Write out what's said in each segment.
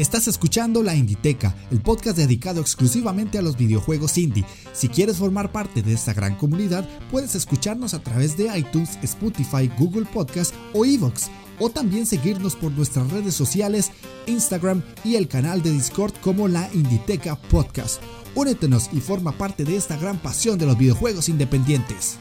Estás escuchando La Inditeca, el podcast dedicado exclusivamente a los videojuegos indie. Si quieres formar parte de esta gran comunidad, puedes escucharnos a través de iTunes, Spotify, Google Podcast o Evox, o también seguirnos por nuestras redes sociales, Instagram y el canal de Discord como La Inditeca Podcast. Únetenos y forma parte de esta gran pasión de los videojuegos independientes.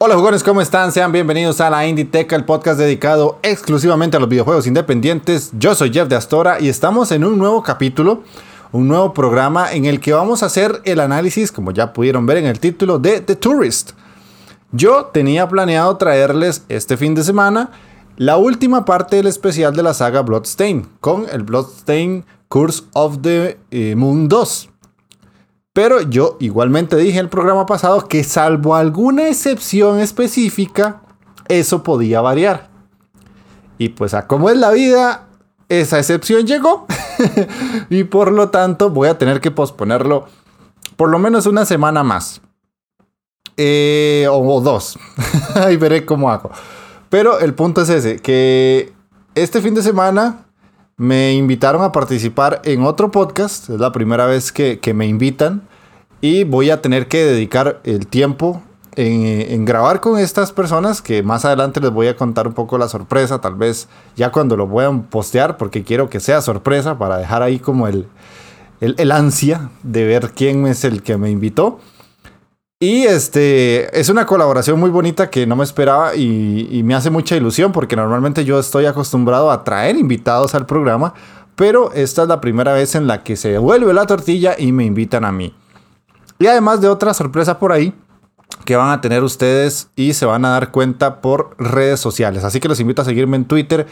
Hola jugones, ¿cómo están? Sean bienvenidos a la Inditeca, el podcast dedicado exclusivamente a los videojuegos independientes. Yo soy Jeff de Astora y estamos en un nuevo capítulo, un nuevo programa en el que vamos a hacer el análisis, como ya pudieron ver en el título, de The Tourist. Yo tenía planeado traerles este fin de semana la última parte del especial de la saga Bloodstain, con el Bloodstain Curse of the eh, Moon 2. Pero yo igualmente dije en el programa pasado que salvo alguna excepción específica, eso podía variar. Y pues a cómo es la vida, esa excepción llegó. y por lo tanto voy a tener que posponerlo por lo menos una semana más. Eh, o, dos. Ahí veré cómo hago. Pero el punto es ese, que este fin de semana me invitaron a participar en otro podcast. Es la primera vez que, me invitan. Y voy a tener que dedicar el tiempo en, grabar con estas personas que más adelante les voy a contar un poco la sorpresa, tal vez ya cuando lo puedan postear, porque quiero que sea sorpresa para dejar ahí como el, el ansia de ver quién es el que me invitó. Y este es una colaboración muy bonita que no me esperaba y, me hace mucha ilusión porque normalmente yo estoy acostumbrado a traer invitados al programa, pero esta es la primera vez en la que se devuelve la tortilla y me invitan a mí. Y además de otra sorpresa por ahí que van a tener ustedes y se van a dar cuenta por redes sociales. Así que los invito a seguirme en Twitter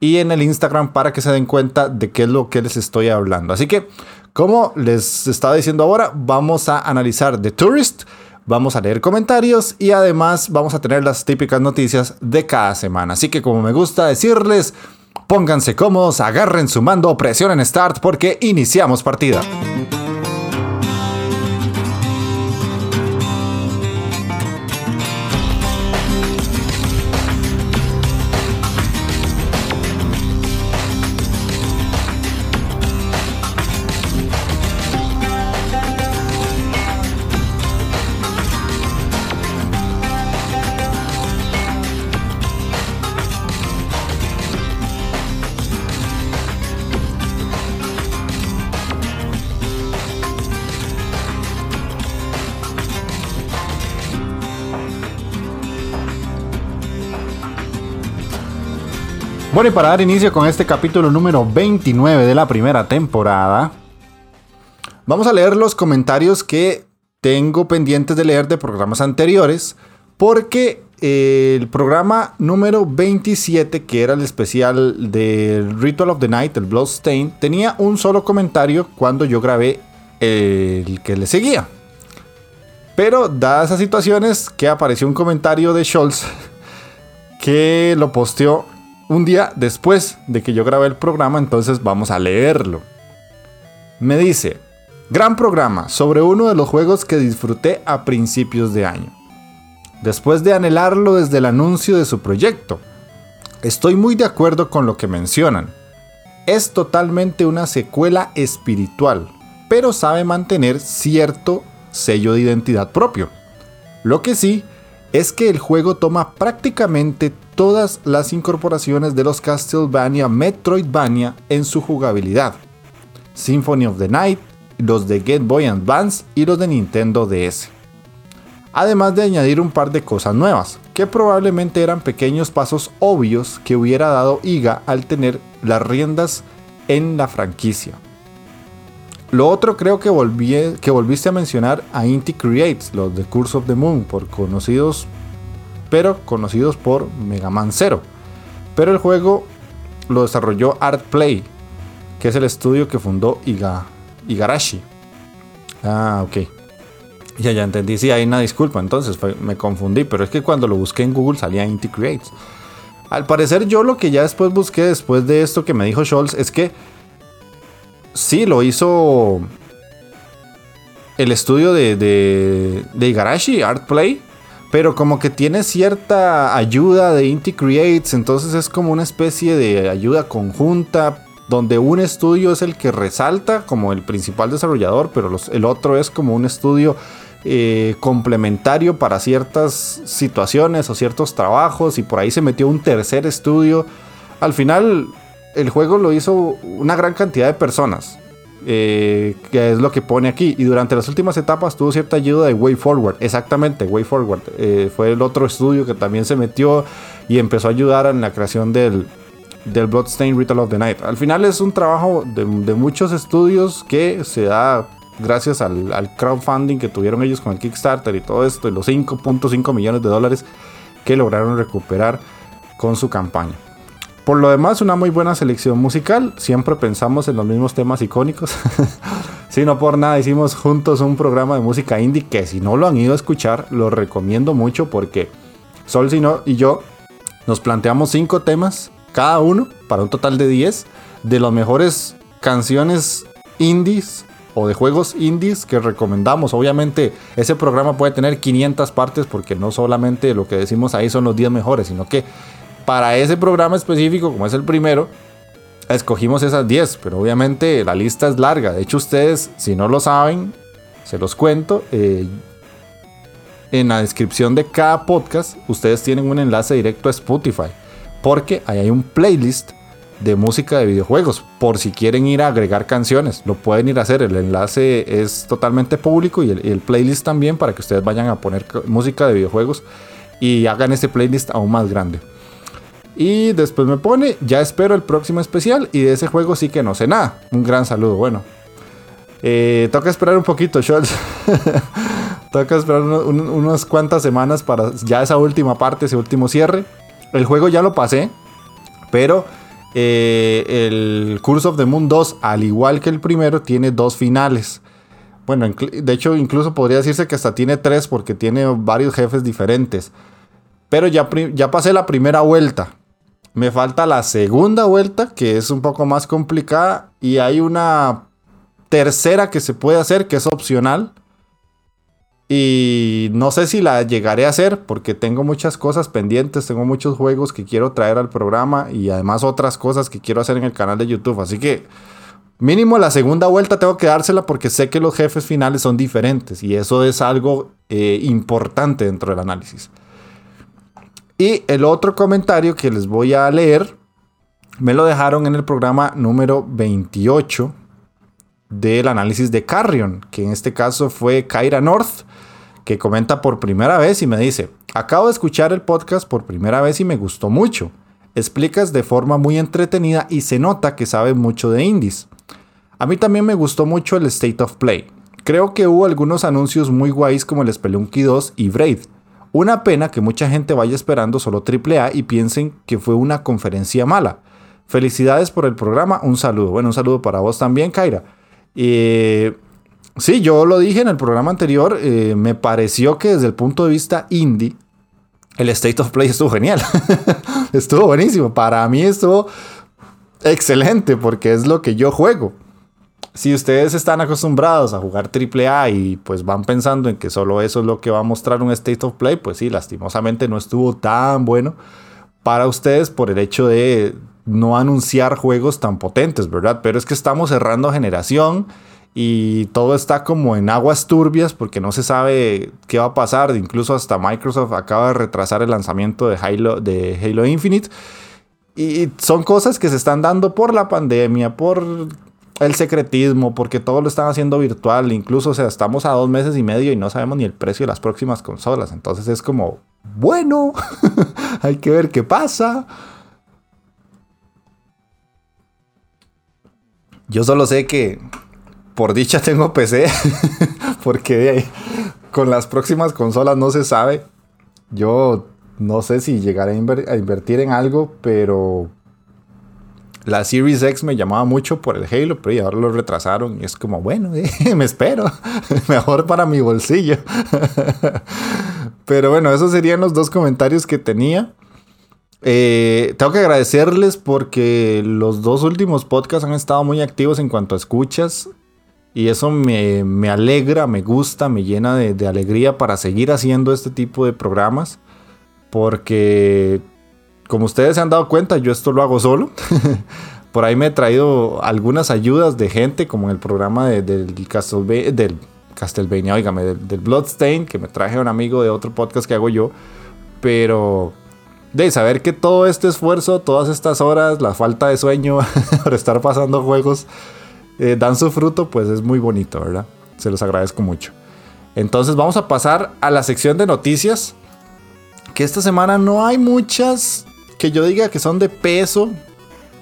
y en el Instagram para que se den cuenta de qué es lo que les estoy hablando. Así que, como les estaba diciendo ahora, vamos a analizar The Tourist vamos a leer comentarios y además vamos a tener las típicas noticias de cada semana. Así que como me gusta decirles, pónganse cómodos, agarren su mando, presionen Start porque iniciamos partida. Bueno, y para dar inicio con este capítulo número 29 de la primera temporada, vamos a leer los comentarios que tengo pendientes de leer de programas anteriores, porque el programa número 27, que era el especial del Ritual of the Night, el Bloodstain, tenía un solo comentario cuando yo grabé el que le seguía. Pero dadas esas situaciones, que apareció un comentario de Scholz que lo posteó un día después de que yo grabé el programa, entonces vamos a leerlo. Me dice, gran programa sobre uno de los juegos que disfruté a principios de año. Después de anhelarlo desde el anuncio de su proyecto, estoy muy de acuerdo con lo que mencionan. Es totalmente una secuela espiritual, pero sabe mantener cierto sello de identidad propio. Lo que sí es que el juego toma prácticamente todas las incorporaciones de los Castlevania Metroidvania en su jugabilidad. Symphony of the Night, los de Game Boy Advance y los de Nintendo DS. Además de añadir un par de cosas nuevas, que probablemente eran pequeños pasos obvios que hubiera dado Iga al tener las riendas en la franquicia. Lo otro creo que, volviste a mencionar a Inti Creates, los de Curse of the Moon, por conocidos pero conocidos por Mega Man Zero. Pero el juego lo desarrolló Art Play, que es el estudio que fundó Iga, Igarashi. Ah, ok. Ya, ya entendí. Sí, hay una disculpa, entonces me confundí, pero es que cuando lo busqué en Google salía Inti Creates. Al parecer yo lo que ya después busqué después de esto que me dijo Scholz es que sí lo hizo el estudio de, de, Igarashi, Art Play, pero como que tiene cierta ayuda de Inti Creates, entonces es como una especie de ayuda conjunta donde un estudio es el que resalta como el principal desarrollador, pero el otro es como un estudio eh, complementario para ciertas situaciones o ciertos trabajos y por ahí se metió un tercer estudio. Al final el juego lo hizo una gran cantidad de personas. Eh, que es lo que pone aquí. Y durante las últimas etapas tuvo cierta ayuda de Way Forward. Exactamente, Way Forward. Eh, fue el otro estudio que también se metió y empezó a ayudar en la creación del, del Bloodstained Ritual of the Night. Al final es un trabajo de, muchos estudios que se da gracias al, al, crowdfunding que tuvieron ellos con el Kickstarter y todo esto, y los 5.5 millones de dólares que lograron recuperar con su campaña. Por lo demás, una muy buena selección musical. Siempre pensamos en los mismos temas icónicos. si no por nada, hicimos juntos un programa de música indie que si no lo han ido a escuchar, lo recomiendo mucho porque Sol Sino y yo nos planteamos cinco temas cada uno para un total de 10 de las mejores canciones indies o de juegos indies que recomendamos. Obviamente ese programa puede tener 500 partes porque no solamente lo que decimos ahí son los 10 mejores, sino que para ese programa específico, como es el primero, escogimos esas 10, pero obviamente la lista es larga. De hecho, ustedes, si no lo saben, se los cuento. Eh, en la descripción de cada podcast, ustedes tienen un enlace directo a Spotify, porque ahí hay un playlist de música de videojuegos. Por si quieren ir a agregar canciones, lo pueden ir a hacer. El enlace es totalmente público y el, el playlist también para que ustedes vayan a poner música de videojuegos y hagan este playlist aún más grande. Y después me pone, ya espero el próximo especial y de ese juego sí que no sé nada. Un gran saludo, bueno. Eh, toca esperar un poquito, Scholz. toca esperar unas cuantas semanas para ya esa última parte, ese último cierre. El juego ya lo pasé, pero eh, el Curse of the Moon 2, al igual que el primero, tiene dos finales. Bueno, de hecho incluso podría decirse que hasta tiene tres porque tiene varios jefes diferentes. Pero ya, ya pasé la primera vuelta. Me falta la segunda vuelta, que es un poco más complicada. Y hay una tercera que se puede hacer, que es opcional. Y no sé si la llegaré a hacer porque tengo muchas cosas pendientes, tengo muchos juegos que quiero traer al programa y además otras cosas que quiero hacer en el canal de YouTube. Así que mínimo la segunda vuelta tengo que dársela porque sé que los jefes finales son diferentes y eso es algo eh, importante dentro del análisis. Y el otro comentario que les voy a leer me lo dejaron en el programa número 28 del análisis de Carrion, que en este caso fue Kyra North, que comenta por primera vez y me dice, acabo de escuchar el podcast por primera vez y me gustó mucho. Explicas de forma muy entretenida y se nota que sabe mucho de indies. A mí también me gustó mucho el State of Play. Creo que hubo algunos anuncios muy guays como el Spelunky 2 y Braid una pena que mucha gente vaya esperando solo AAA y piensen que fue una conferencia mala. Felicidades por el programa, un saludo. Bueno, un saludo para vos también, Kaira. Eh, sí, yo lo dije en el programa anterior, eh, me pareció que desde el punto de vista indie, el State of Play estuvo genial. estuvo buenísimo. Para mí estuvo excelente porque es lo que yo juego si ustedes están acostumbrados a jugar AAA y pues van pensando en que solo eso es lo que va a mostrar un State of Play, pues sí, lastimosamente no estuvo tan bueno para ustedes por el hecho de no anunciar juegos tan potentes, ¿verdad? Pero es que estamos cerrando generación y todo está como en aguas turbias porque no se sabe qué va a pasar. Incluso hasta Microsoft acaba de retrasar el lanzamiento de Halo, de Halo Infinite. Y son cosas que se están dando por la pandemia, por el secretismo, porque todo lo están haciendo virtual, incluso, o sea, estamos a dos meses y medio y no sabemos ni el precio de las próximas consolas, entonces es como, bueno, hay que ver qué pasa. Yo solo sé que por dicha tengo PC, porque con las próximas consolas no se sabe. Yo no sé si llegaré a invertir en algo, pero la Series X me llamaba mucho por el Halo, pero ahora lo retrasaron y es como, bueno, me espero. Mejor para mi bolsillo. pero bueno, esos serían los dos comentarios que tenía. Eh, tengo que agradecerles porque los dos últimos podcasts han estado muy activos en cuanto a escuchas. Y eso me, me alegra, me gusta, me llena de, alegría para seguir haciendo este tipo de programas. Porque, como ustedes se han dado cuenta, yo esto lo hago solo. Por ahí me he traído algunas ayudas de gente, como en el programa de, del, Castlevania, del oígame, del, Bloodstain, que me traje un amigo de otro podcast que hago yo. Pero de saber que todo este esfuerzo, todas estas horas, la falta de sueño por estar pasando juegos, eh, dan su fruto, pues es muy bonito, ¿verdad? Se los agradezco mucho. Entonces vamos a pasar a la sección de noticias. Que esta semana no hay muchas que yo diga que son de peso.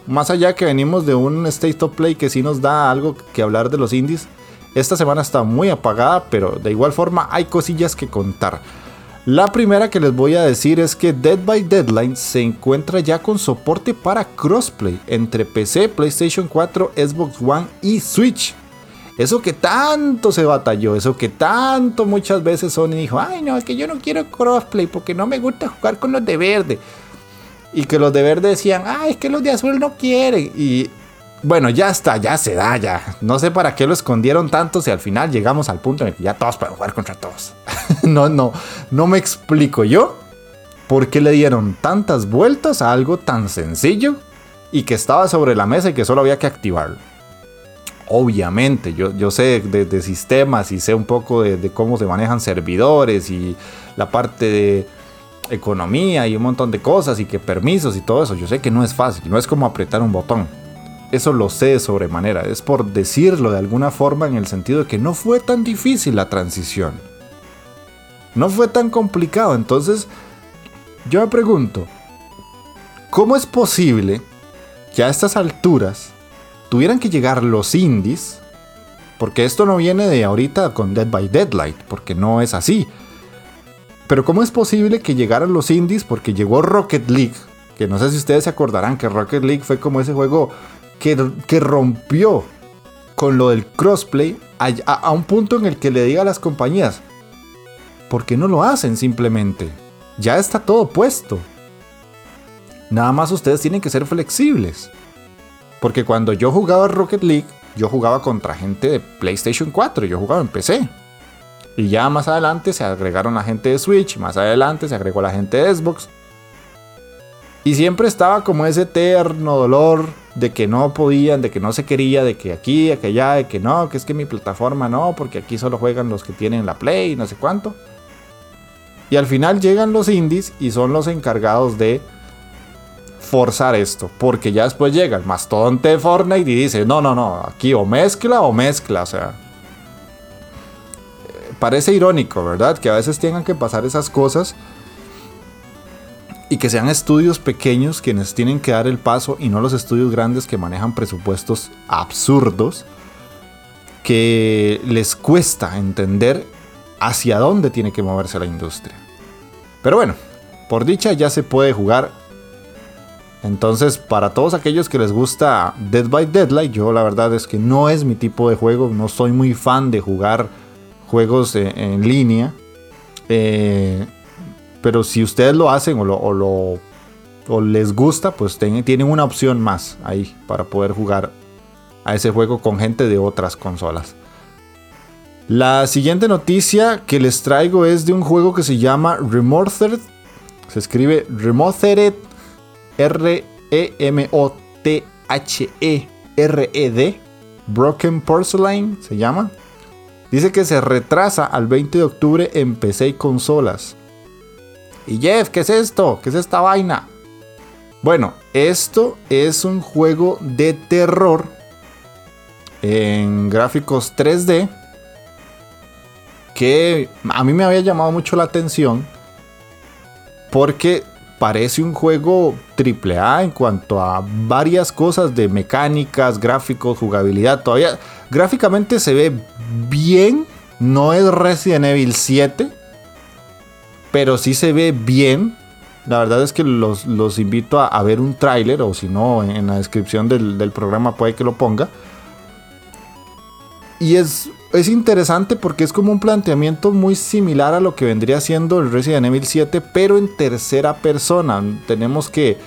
Más allá que venimos de un State of Play que sí nos da algo que hablar de los indies. Esta semana está muy apagada, pero de igual forma hay cosillas que contar. La primera que les voy a decir es que Dead by Deadline se encuentra ya con soporte para crossplay entre PC, PlayStation 4, Xbox One y Switch. Eso que tanto se batalló, eso que tanto muchas veces Sony dijo, ay no, es que yo no quiero crossplay porque no me gusta jugar con los de verde. Y que los de verde decían, ay, es que los de azul no quieren. Y bueno, ya está, ya se da, ya. No sé para qué lo escondieron tanto si al final llegamos al punto en el que ya todos pueden jugar contra todos. no, no, no me explico yo por qué le dieron tantas vueltas a algo tan sencillo y que estaba sobre la mesa y que solo había que activarlo. Obviamente, yo, yo sé de, sistemas y sé un poco de cómo se manejan servidores y la parte de economía y un montón de cosas y que permisos y todo eso. Yo sé que no es fácil, no es como apretar un botón eso lo sé de sobremanera, es por decirlo de alguna forma en el sentido de que no fue tan difícil la transición. No fue tan complicado, entonces yo me pregunto, ¿cómo es posible que a estas alturas tuvieran que llegar los indies? Porque esto no viene de ahorita con Dead by Deadlight, porque no es así. Pero ¿cómo es posible que llegaran los indies? Porque llegó Rocket League, que no sé si ustedes se acordarán que Rocket League fue como ese juego que, rompió con lo del crossplay a, un punto en el que le diga a las compañías, ¿por qué no lo hacen simplemente? Ya está todo puesto. Nada más ustedes tienen que ser flexibles. Porque cuando yo jugaba Rocket League, yo jugaba contra gente de PlayStation 4, yo jugaba en PC. Y ya más adelante se agregaron la gente de Switch, más adelante se agregó la gente de Xbox. Y siempre estaba como ese eterno dolor de que no podían, de que no se quería, de que aquí, que allá, de que no, que es que mi plataforma no, porque aquí solo juegan los que tienen la Play, no sé cuánto. Y al final llegan los indies y son los encargados de forzar esto, porque ya después llega el mastodonte de Fortnite y dice, no, no, no, aquí o mezcla o mezcla, o sea. Parece irónico, ¿verdad? Que a veces tengan que pasar esas cosas y que sean estudios pequeños quienes tienen que dar el paso y no los estudios grandes que manejan presupuestos absurdos que les cuesta entender hacia dónde tiene que moverse la industria. Pero bueno, por dicha ya se puede jugar. Entonces, para todos aquellos que les gusta Dead by Deadlight, yo la verdad es que no es mi tipo de juego, no soy muy fan de jugar juegos en, línea. Eh, pero si ustedes lo hacen o, lo, o, les gusta, pues tienen una opción más ahí para poder jugar a ese juego con gente de otras consolas. La siguiente noticia que les traigo es de un juego que se llama Remothered. Se escribe Remothered R-E-M-O-T-H-E-R-E-D. Broken Porcelain se llama. Dice que se retrasa al 20 de octubre en PC y consolas. Y Jeff, ¿qué es esto? ¿Qué es esta vaina? Bueno, esto es un juego de terror en gráficos 3D que a mí me había llamado mucho la atención porque parece un juego AAA en cuanto a varias cosas de mecánicas, gráficos, jugabilidad. Todavía gráficamente se ve bien, no es Resident Evil 7, pero sí se ve bien. La verdad es que los, invito a, ver un tráiler o si no en, la descripción del, programa puede que lo ponga. Y es, es interesante porque es como un planteamiento muy similar a lo que vendría siendo el Resident Evil 7, pero en tercera persona. Tenemos que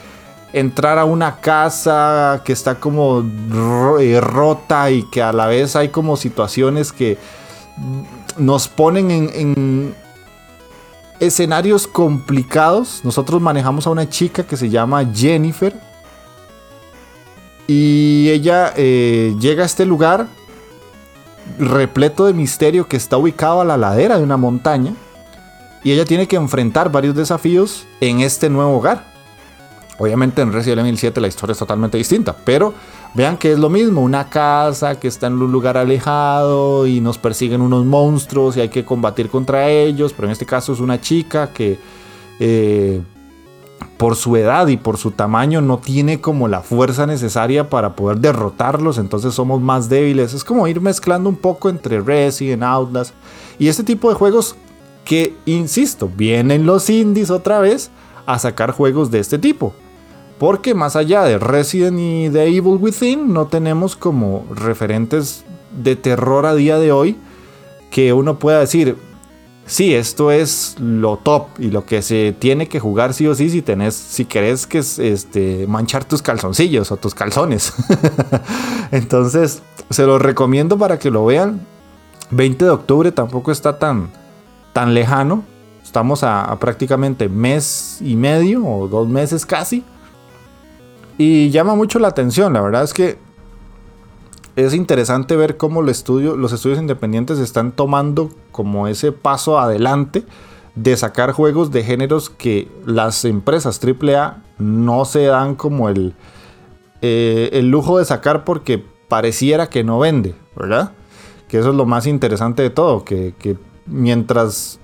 entrar a una casa que está como eh, rota y que a la vez hay como situaciones que nos ponen en, escenarios complicados. Nosotros manejamos a una chica que se llama Jennifer. Y ella eh, llega a este lugar repleto de misterio que está ubicado a la ladera de una montaña. Y ella tiene que enfrentar varios desafíos en este nuevo hogar. Obviamente en Resident Evil 7 la historia es totalmente distinta, pero vean que es lo mismo, una casa que está en un lugar alejado y nos persiguen unos monstruos y hay que combatir contra ellos, pero en este caso es una chica que eh, por su edad y por su tamaño no tiene como la fuerza necesaria para poder derrotarlos, entonces somos más débiles. Es como ir mezclando un poco entre Resident, Outlast y este tipo de juegos que, insisto, vienen los indies otra vez a sacar juegos de este tipo. Porque más allá de Resident y de Evil Within, no tenemos como referentes de terror a día de hoy que uno pueda decir, sí, esto es lo top y lo que se tiene que jugar sí o sí si tenés, si querés que este, manchar tus calzoncillos o tus calzones. Entonces, se los recomiendo para que lo vean. 20 de octubre tampoco está tan, tan lejano. Estamos a, a prácticamente mes y medio o dos meses casi. Y llama mucho la atención, la verdad es que es interesante ver cómo los estudios independientes están tomando como ese paso adelante de sacar juegos de géneros que las empresas AAA no se dan como el, eh, el lujo de sacar porque pareciera que no vende, ¿verdad? Que eso es lo más interesante de todo, que, que mientras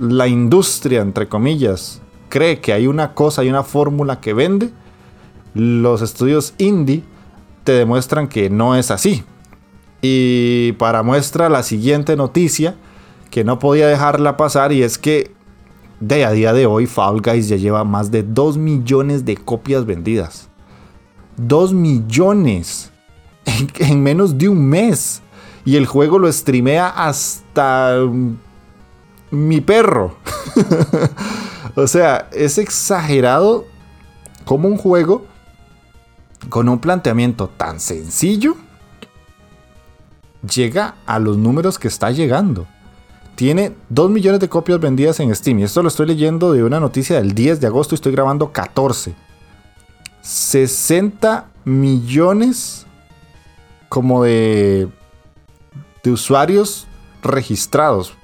la industria, entre comillas, cree que hay una cosa, hay una fórmula que vende, los estudios indie te demuestran que no es así. Y para muestra la siguiente noticia, que no podía dejarla pasar, y es que de a día de hoy Fall Guys ya lleva más de 2 millones de copias vendidas. 2 millones en, menos de un mes. Y el juego lo streamea hasta mi perro. o sea, es exagerado como un juego con un planteamiento tan sencillo, llega a los números que está llegando. Tiene 2 millones de copias vendidas en Steam. Y esto lo estoy leyendo de una noticia del 10 de agosto y estoy grabando 14. 60 millones como de, de usuarios registrados.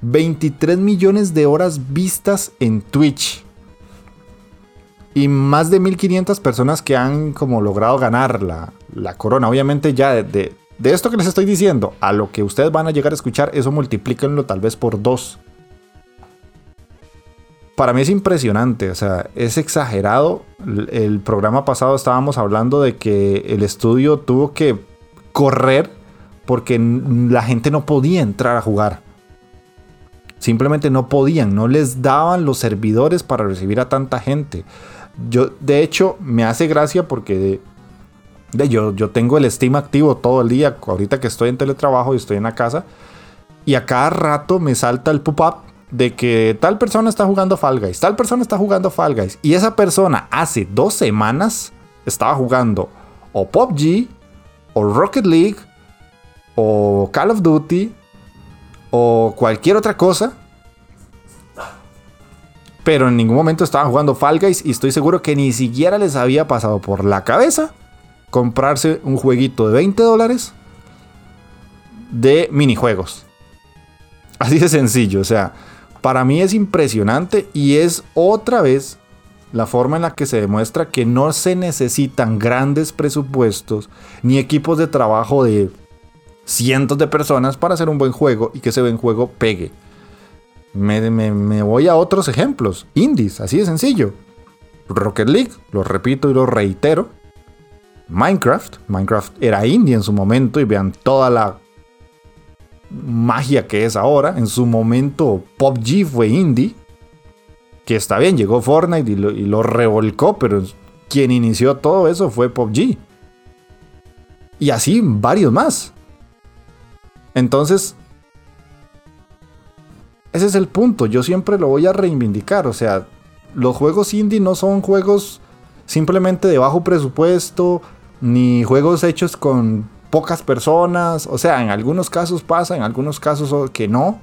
23 millones de horas vistas en Twitch y más de 1500 personas que han como logrado ganar la, corona. Obviamente ya de, esto que les estoy diciendo a lo que ustedes van a llegar a escuchar, eso multiplíquenlo tal vez por dos. Para mí es impresionante, o sea, es exagerado. El programa pasado estábamos hablando de que el estudio tuvo que correr porque la gente no podía entrar a jugar. Simplemente no podían, no les daban los servidores para recibir a tanta gente. Yo, de hecho, me hace gracia porque de, yo, yo tengo el Steam activo todo el día, ahorita que estoy en teletrabajo y estoy en la casa, y a cada rato me salta el pop-up de que tal persona está jugando Fall Guys, tal persona está jugando Fall Guys, y esa persona hace dos semanas estaba jugando o PUBG, o Rocket League, o Call of Duty, o cualquier otra cosa, pero en ningún momento estaban jugando Fall Guys y estoy seguro que ni siquiera les había pasado por la cabeza comprarse un jueguito de 20 dólares de minijuegos. Así de sencillo, o sea, para mí es impresionante y es otra vez la forma en la que se demuestra que no se necesitan grandes presupuestos ni equipos de trabajo de cientos de personas para hacer un buen juego y que ese buen juego pegue. Me, voy a otros ejemplos, indies, así de sencillo. Rocket League, lo repito y lo reitero. Minecraft, Minecraft era indie en su momento y vean toda la magia que es ahora. En su momento PUBG fue indie, que está bien, llegó Fortnite y lo, revolcó, pero quien inició todo eso fue PUBG. Y así varios más. Entonces, ese es el punto, yo siempre lo voy a reivindicar, o sea, los juegos indie no son juegos simplemente de bajo presupuesto, ni juegos hechos con pocas personas. O sea, en algunos casos pasa, en algunos casos que no.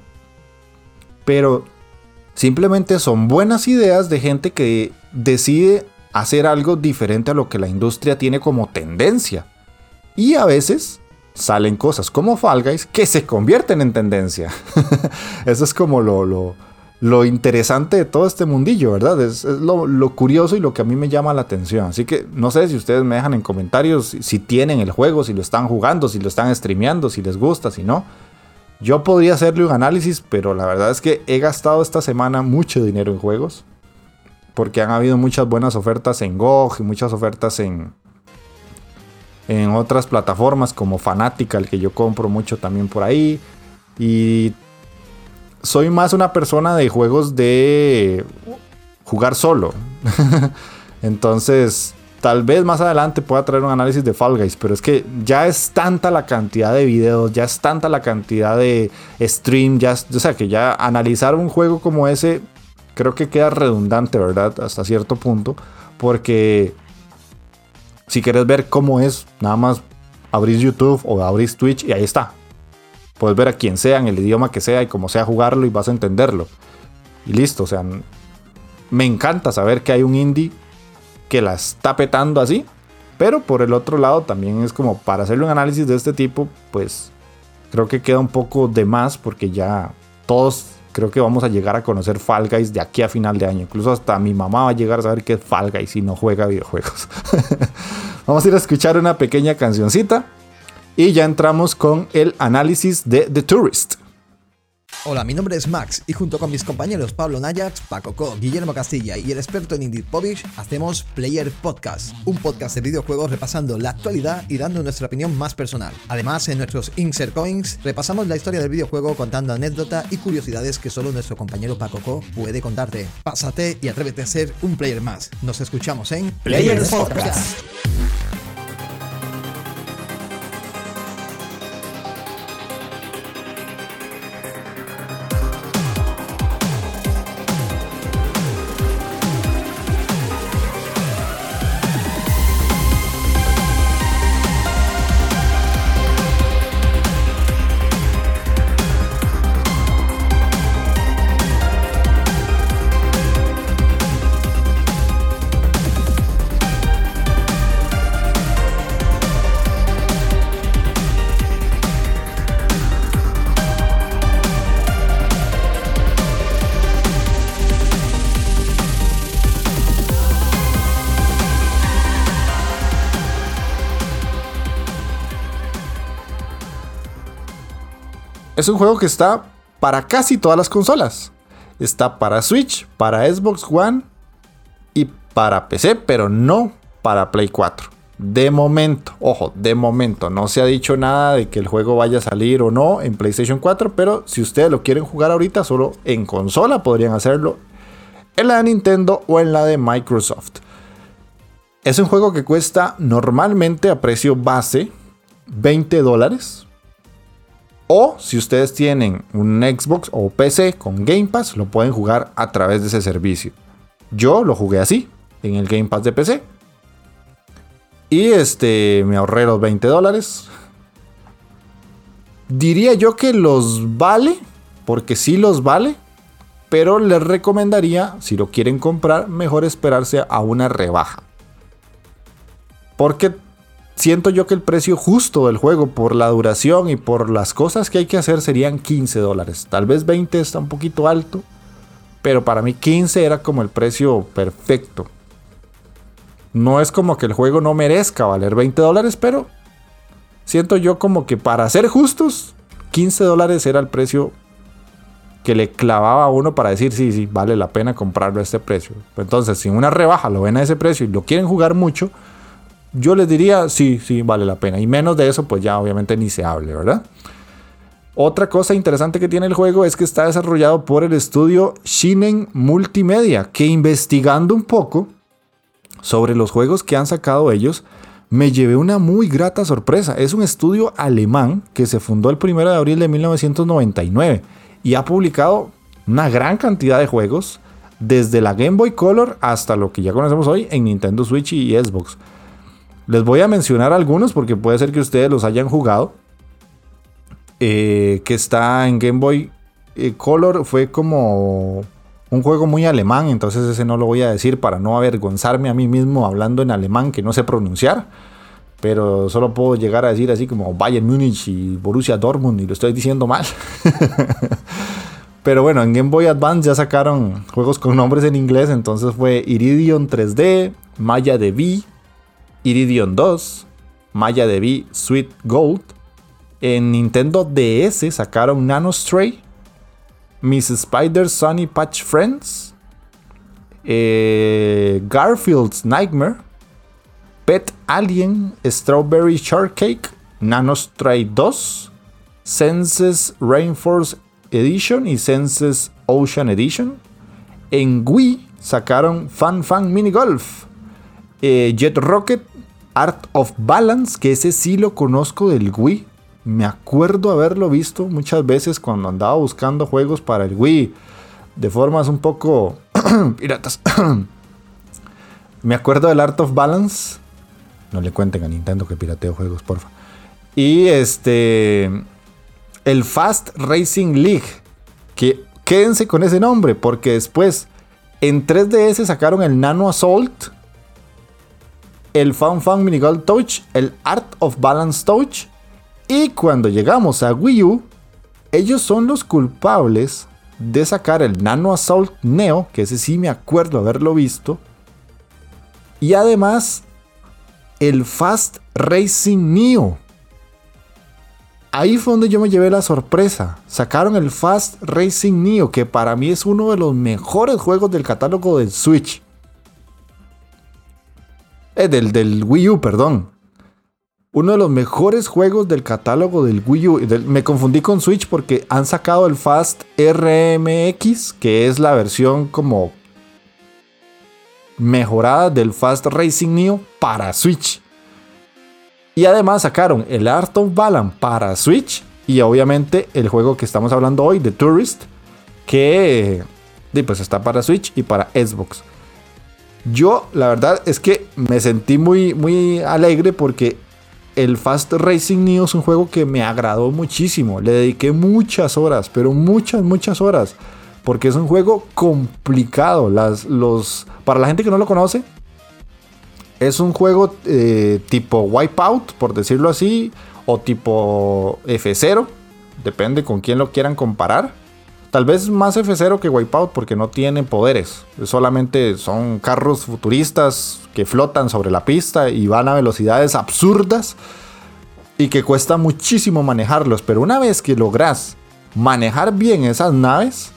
Pero simplemente son buenas ideas de gente que decide hacer algo diferente a lo que la industria tiene como tendencia. Y a veces salen cosas como Fall Guys que se convierten en tendencia. Eso es como lo, lo, interesante de todo este mundillo, ¿verdad? Es, lo, curioso y lo que a mí me llama la atención. Así que no sé si ustedes me dejan en comentarios si, tienen el juego, si lo están jugando, si lo están streameando, si les gusta, si no. Yo podría hacerle un análisis, pero la verdad es que he gastado esta semana mucho dinero en juegos. Porque han habido muchas buenas ofertas en GOG y muchas ofertas en, en otras plataformas como Fanatical, que yo compro mucho también por ahí. Y soy más una persona de juegos de jugar solo. Entonces, tal vez más adelante pueda traer un análisis de Fall Guys, pero es que ya es tanta la cantidad de videos, ya es tanta la cantidad de stream, ya, o sea que ya analizar un juego como ese creo que queda redundante, ¿verdad? Hasta cierto punto, porque si quieres ver cómo es, nada más abrís YouTube o abrís Twitch y ahí está. Puedes ver a quien sea, en el idioma que sea y como sea jugarlo y vas a entenderlo. Y listo, o sea, me encanta saber que hay un indie que la está petando así. Pero por el otro lado también es como para hacerle un análisis de este tipo, pues creo que queda un poco de más porque ya todos creo que vamos a llegar a conocer Fall Guys de aquí a final de año. Incluso hasta mi mamá va a llegar a saber qué es Fall Guys si no juega videojuegos. vamos a ir a escuchar una pequeña cancioncita y ya entramos con el análisis de The Tourist. Hola, mi nombre es Max y junto con mis compañeros Pablo Nayax, Paco Co, Guillermo Castilla y el experto en Indie Publish hacemos Player Podcast, un podcast de videojuegos repasando la actualidad y dando nuestra opinión más personal. Además, en nuestros Insert Coins repasamos la historia del videojuego contando anécdotas y curiosidades que solo nuestro compañero Paco Co puede contarte. Pásate y atrévete a ser un player más. Nos escuchamos en Player Podcast. Es un juego que está para casi todas las consolas. Está para Switch, para Xbox One y para PC, pero no para Play 4. De momento, ojo, de momento, no se ha dicho nada de que el juego vaya a salir o no en PlayStation 4, pero si ustedes lo quieren jugar ahorita, solo en consola podrían hacerlo en la de Nintendo o en la de Microsoft. Es un juego que cuesta normalmente a precio base 20 dólares, o si ustedes tienen un Xbox o PC con Game Pass, lo pueden jugar a través de ese servicio. Yo lo jugué así, en el Game Pass de PC. Y este, me ahorré los 20 dólares. Diría yo que los vale, porque sí los vale. Pero les recomendaría, si lo quieren comprar, mejor esperarse a una rebaja. Porque siento yo que el precio justo del juego por la duración y por las cosas que hay que hacer serían 15 dólares. Tal vez 20 está un poquito alto, pero para mí 15 era como el precio perfecto. No es como que el juego no merezca valer 20 dólares, pero siento yo como que para ser justos, 15 dólares era el precio que le clavaba a uno para decir, sí, sí, vale la pena comprarlo a este precio. Entonces, si una rebaja lo ven a ese precio y lo quieren jugar mucho, yo les diría, sí, sí, vale la pena. Y menos de eso, pues ya obviamente ni se hable, ¿verdad? Otra cosa interesante que tiene el juego es que está desarrollado por el estudio Shinen Multimedia, que investigando un poco sobre los juegos que han sacado ellos, me llevé una muy grata sorpresa. Es un estudio alemán que se fundó el 1 de abril de 1999 y ha publicado una gran cantidad de juegos desde la Game Boy Color hasta lo que ya conocemos hoy en Nintendo Switch y Xbox. Les voy a mencionar algunos porque puede ser que ustedes los hayan jugado. Eh, que está en Game Boy eh, Color fue como un juego muy alemán, entonces ese no lo voy a decir para no avergonzarme a mí mismo hablando en alemán que no sé pronunciar. Pero solo puedo llegar a decir así como Bayern Múnich y Borussia Dortmund y lo estoy diciendo mal. Pero bueno, en Game Boy Advance ya sacaron juegos con nombres en inglés, entonces fue Iridion 3D, Maya DB, Iridion 2, Maya DB Sweet Gold. En Nintendo DS sacaron Nano Stray, Miss Spider Sunny Patch Friends, eh, Garfield's Nightmare, Pet Alien Strawberry Shortcake, Nano Stray 2, Senses Rainforce Edition y Senses Ocean Edition. En Wii sacaron Fan Fan Mini Golf, eh, Jet Rocket, Art of Balance, que ese sí lo conozco del Wii. Me acuerdo haberlo visto muchas veces cuando andaba buscando juegos para el Wii de formas un poco piratas. Me acuerdo del Art of Balance. No le cuenten a Nintendo que pirateo juegos, porfa. Y este el Fast Racing League. Que quédense con ese nombre, porque después en 3DS sacaron el Nano Assault, el Fun Fun Mini Gold Touch, el Art of Balance Touch. Y cuando llegamos a Wii U, ellos son los culpables de sacar el Nano Assault Neo, que ese sí me acuerdo haberlo visto. Y además, el Fast Racing Neo ahí fue donde yo me llevé la sorpresa. Sacaron el Fast Racing Neo, que para mí es uno de los mejores juegos del catálogo del Switch. Eh, del, Wii U, perdón. Uno de los mejores juegos del catálogo del Wii U. me confundí con Switch porque han sacado el Fast RMX, que es la versión como mejorada del Fast Racing Neo para Switch. Y además sacaron el Art of Balan para Switch y obviamente el juego que estamos hablando hoy, The Tourist, que pues está para Switch y para Xbox. Yo la verdad es que me sentí muy, muy alegre porque el Fast Racing Neo es un juego que me agradó muchísimo. Le dediqué muchas horas, pero muchas, muchas horas. Porque es un juego complicado. Las, los, para la gente que no lo conoce, es un juego eh, tipo Wipeout, por decirlo así, o tipo F0. Depende con quién lo quieran comparar. Tal vez más F0 que Wipeout porque no tiene poderes. Solamente son carros futuristas que flotan sobre la pista y van a velocidades absurdas y que cuesta muchísimo manejarlos. Pero una vez que logras manejar bien esas naves,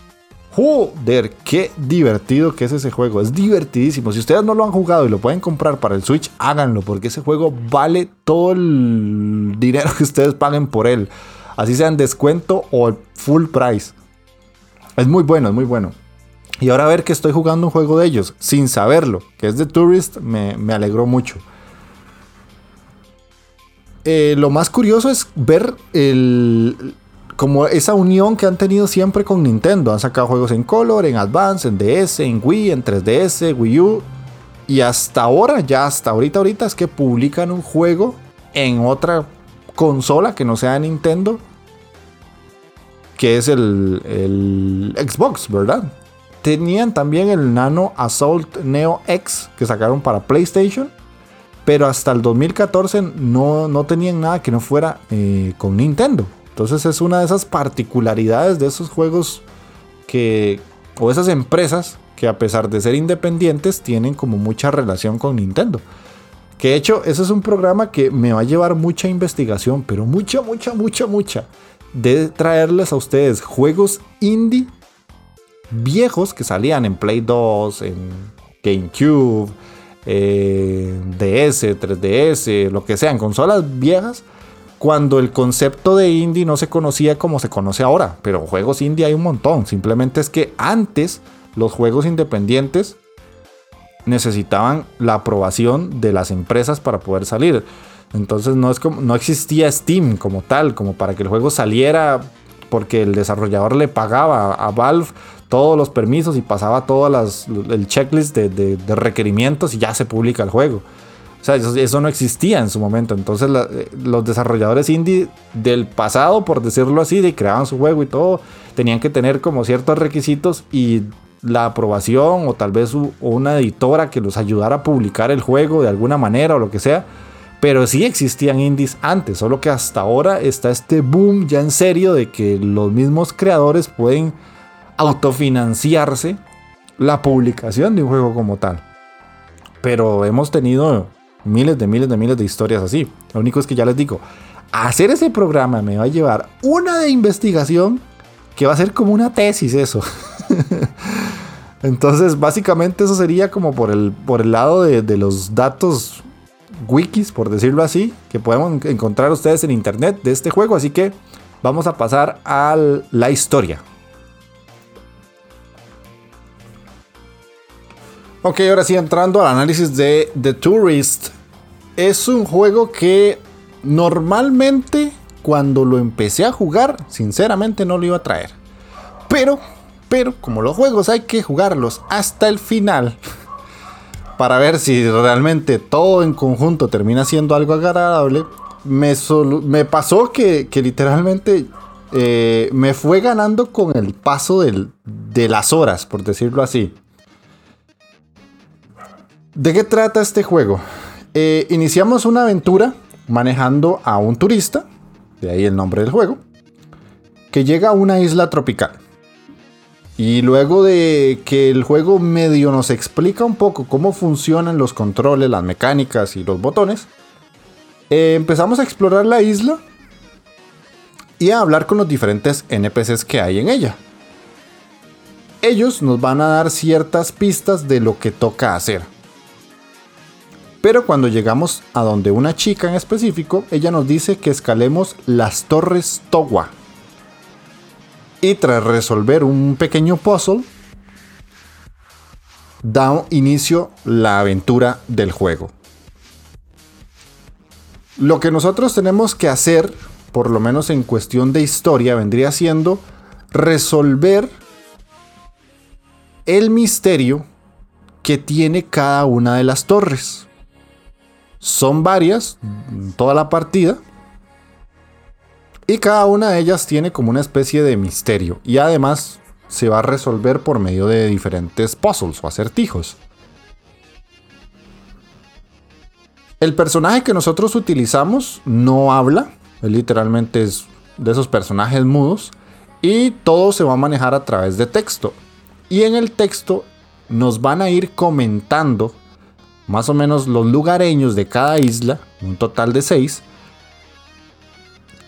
Joder, qué divertido que es ese juego. Es divertidísimo. Si ustedes no lo han jugado y lo pueden comprar para el Switch, háganlo, porque ese juego vale todo el dinero que ustedes paguen por él. Así sea en descuento o full price. Es muy bueno, es muy bueno. Y ahora ver que estoy jugando un juego de ellos sin saberlo, que es de Tourist, me, alegró mucho. Eh, lo más curioso es ver el, como esa unión que han tenido siempre con Nintendo. Han sacado juegos en Color, en Advance, en DS, en Wii, en 3DS, Wii U. Y hasta ahora, ya hasta ahorita, ahorita es que publican un juego en otra consola que no sea Nintendo. Que es el, el Xbox, ¿verdad? Tenían también el Nano Assault Neo X que sacaron para PlayStation. Pero hasta el 2014 no, no tenían nada que no fuera eh, con Nintendo. Entonces es una de esas particularidades de esos juegos que, o esas empresas que a pesar de ser independientes tienen como mucha relación con Nintendo. Que de hecho, ese es un programa que me va a llevar mucha investigación, pero mucha, mucha, mucha, mucha. De traerles a ustedes juegos indie viejos que salían en Play 2, en GameCube, DS, 3DS, lo que sean, consolas viejas cuando el concepto de indie no se conocía como se conoce ahora, pero juegos indie hay un montón, simplemente es que antes los juegos independientes necesitaban la aprobación de las empresas para poder salir. Entonces no, es como, no existía Steam como tal, como para que el juego saliera porque el desarrollador le pagaba a Valve todos los permisos y pasaba todo el checklist de, requerimientos y ya se publica el juego. O sea, eso, no existía en su momento. Entonces eh, los desarrolladores indie del pasado, por decirlo así, de creaban su juego y todo, tenían que tener como ciertos requisitos y la aprobación o tal vez una editora que los ayudara a publicar el juego de alguna manera o lo que sea. Pero sí existían indies antes, solo que hasta ahora está este boom ya en serio de que los mismos creadores pueden autofinanciarse la publicación de un juego como tal. Pero hemos tenido miles de miles de miles de historias así. Lo único es que ya les digo, hacer ese programa me va a llevar una de investigación que va a ser como una tesis eso. Entonces, básicamente eso sería como por el, por el lado de, de, los datos wikis, por decirlo así, que podemos encontrar ustedes en internet de este juego. Así que vamos a pasar a la historia. Ok, ahora sí entrando al análisis de The Tourist. Es un juego que normalmente cuando lo empecé a jugar, sinceramente no lo iba a traer. Pero pero como los juegos hay que jugarlos hasta el final para ver si realmente todo en conjunto termina siendo algo agradable, me, pasó que, literalmente eh, me fue ganando con el paso de las horas, por decirlo así. ¿De qué trata este juego? Eh, iniciamos una aventura manejando a un turista, de ahí el nombre del juego, que llega a una isla tropical. Y luego de que el juego medio nos explica un poco cómo funcionan los controles, las mecánicas y los botones, eh, empezamos a explorar la isla y a hablar con los diferentes NPCs que hay en ella. Ellos nos van a dar ciertas pistas de lo que toca hacer. Pero cuando llegamos a donde una chica en específico, ella nos dice que escalemos las torres Towa y tras resolver un pequeño puzzle, da inicio la aventura del juego. Lo que nosotros tenemos que hacer, por lo menos en cuestión de historia, vendría siendo resolver el misterio que tiene cada una de las torres. Son varias, toda la partida, y cada una de ellas tiene como una especie de misterio. Y además se va a resolver por medio de diferentes puzzles o acertijos. El personaje que nosotros utilizamos no habla. literalmente es de esos personajes mudos. Y todo se va a manejar a través de texto. Y en el texto nos van a ir comentando más o menos los lugareños de cada isla, un total de seis,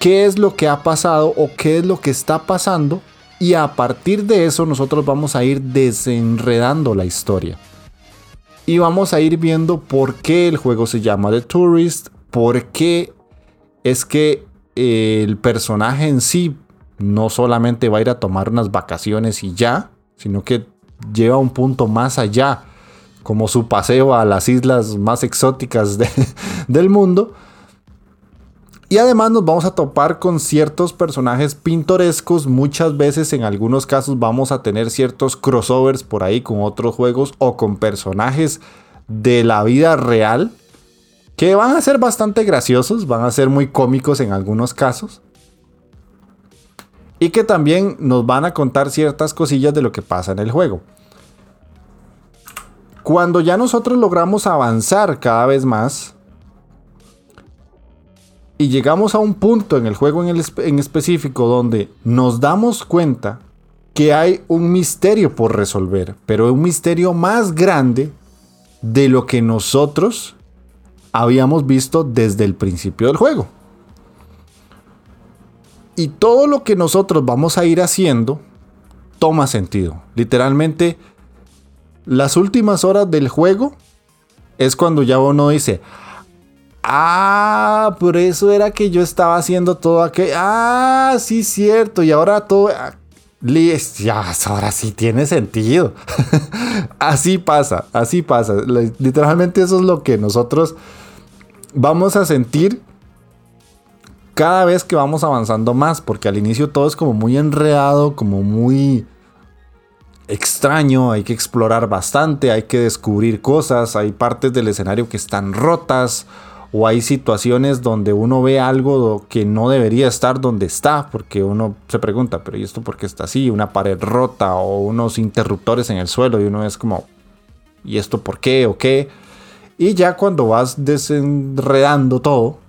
qué es lo que ha pasado o qué es lo que está pasando y a partir de eso nosotros vamos a ir desenredando la historia. Y vamos a ir viendo por qué el juego se llama The Tourist, por qué es que eh, el personaje en sí no solamente va a ir a tomar unas vacaciones y ya, sino que lleva un punto más allá, como su paseo a las islas más exóticas del mundo y además nos vamos a topar con ciertos personajes pintorescos. Muchas veces en algunos casos vamos a tener ciertos crossovers por ahí con otros juegos o con personajes de la vida real. Que van a ser bastante graciosos, van a ser muy cómicos en algunos casos. Y que también nos van a contar ciertas cosillas de lo que pasa en el juego. Cuando ya nosotros logramos avanzar cada vez más, y llegamos a un punto en el juego en, en específico donde nos damos cuenta que hay un misterio por resolver, pero un misterio más grande de lo que nosotros habíamos visto desde el principio del juego. Y todo lo que nosotros vamos a ir haciendo toma sentido. Literalmente, las últimas horas del juego es cuando ya uno dice, Ah, por eso era que yo estaba haciendo todo aquello. Ah, sí, cierto. Y ahora todo. Ah, ya, ahora sí tiene sentido. así pasa, así pasa. Literalmente eso es lo que nosotros vamos a sentir cada vez que vamos avanzando más. Porque al inicio todo es como muy enredado, como muy extraño, hay que explorar bastante, hay que descubrir cosas, hay partes del escenario que están rotas o hay situaciones donde uno ve algo que no debería estar donde está, porque uno se pregunta, pero ¿y esto por qué está así? Una pared rota o unos interruptores en el suelo y uno es como, ¿y esto por qué o qué? Y ya cuando vas desenredando todo,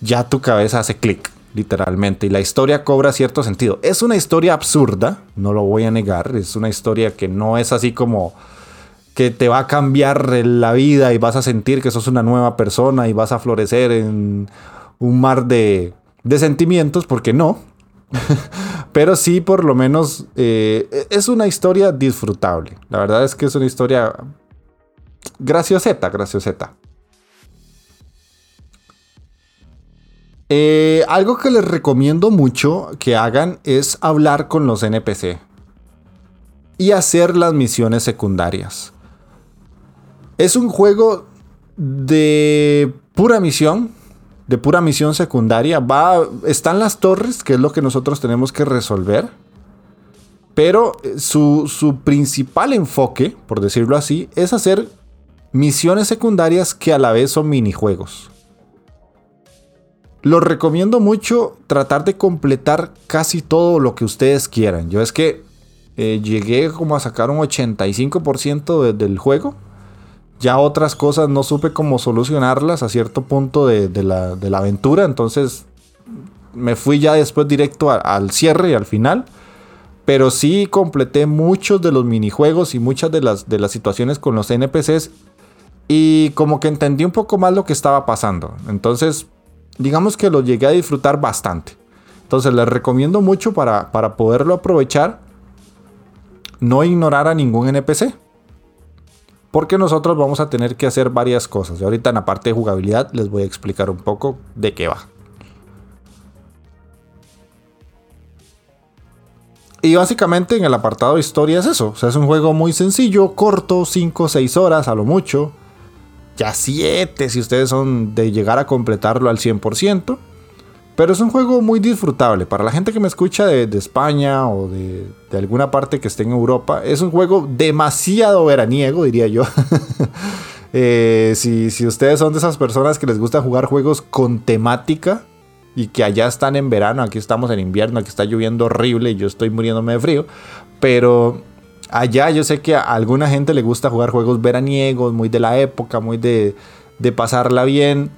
ya tu cabeza hace clic, literalmente, y la historia cobra cierto sentido. Es una historia absurda, no lo voy a negar, es una historia que no es así como que te va a cambiar la vida y vas a sentir que sos una nueva persona y vas a florecer en un mar de, sentimientos, porque no. Pero sí, por lo menos, eh, es una historia disfrutable. La verdad es que es una historia gracioseta, gracioseta. Eh, algo que les recomiendo mucho que hagan es hablar con los NPC y hacer las misiones secundarias. Es un juego de pura misión, de pura misión secundaria. Va, están las torres, que es lo que nosotros tenemos que resolver. Pero eh, su, su principal enfoque, por decirlo así, es hacer misiones secundarias que a la vez son minijuegos. Los recomiendo mucho tratar de completar casi todo lo que ustedes quieran. Yo es que eh, llegué como a sacar un 85% del juego ya otras cosas no supe cómo solucionarlas a cierto punto de, la, aventura. Entonces me fui ya después directo al cierre y al final. Pero sí completé muchos de los minijuegos y muchas de las, de las situaciones con los NPCs. Y como que entendí un poco más lo que estaba pasando. Entonces, digamos que lo llegué a disfrutar bastante. Entonces les recomiendo mucho para, para poderlo aprovechar. No ignorar a ningún NPC porque nosotros vamos a tener que hacer varias cosas. Ahorita en la parte de jugabilidad les voy a explicar un poco de qué va. Y básicamente en el apartado de historia es eso. O sea, es un juego muy sencillo, corto, 5 o 6 horas a lo mucho. Ya 7 si ustedes son de llegar a completarlo al 100%. Pero es un juego muy disfrutable. Para la gente que me escucha de, España o de, alguna parte que esté en Europa, es un juego demasiado veraniego, diría yo. Eh, si, si, ustedes son de esas personas que les gusta jugar juegos con temática y que allá están en verano, aquí estamos en invierno, aquí está lloviendo horrible y yo estoy muriéndome de frío, pero allá yo sé que a alguna gente le gusta jugar juegos veraniegos, muy de la época, muy de, de pasarla bien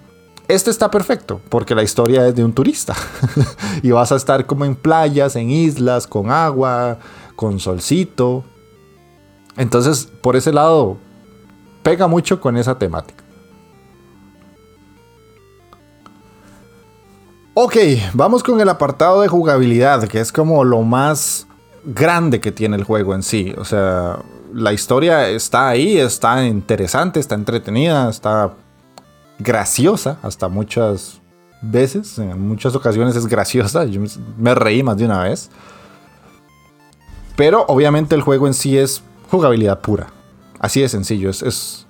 este está perfecto porque la historia es de un turista y vas a estar como en playas, en islas, con agua, con solcito. Entonces, por ese lado, pega mucho con esa temática. Ok, vamos con el apartado de jugabilidad, que es como lo más grande que tiene el juego en sí. O sea, la historia está ahí, está interesante, está entretenida, está graciosa hasta muchas veces, en muchas ocasiones es graciosa, yo me reí más de una vez. Pero obviamente el juego en sí es jugabilidad pura. Así de sencillo, es,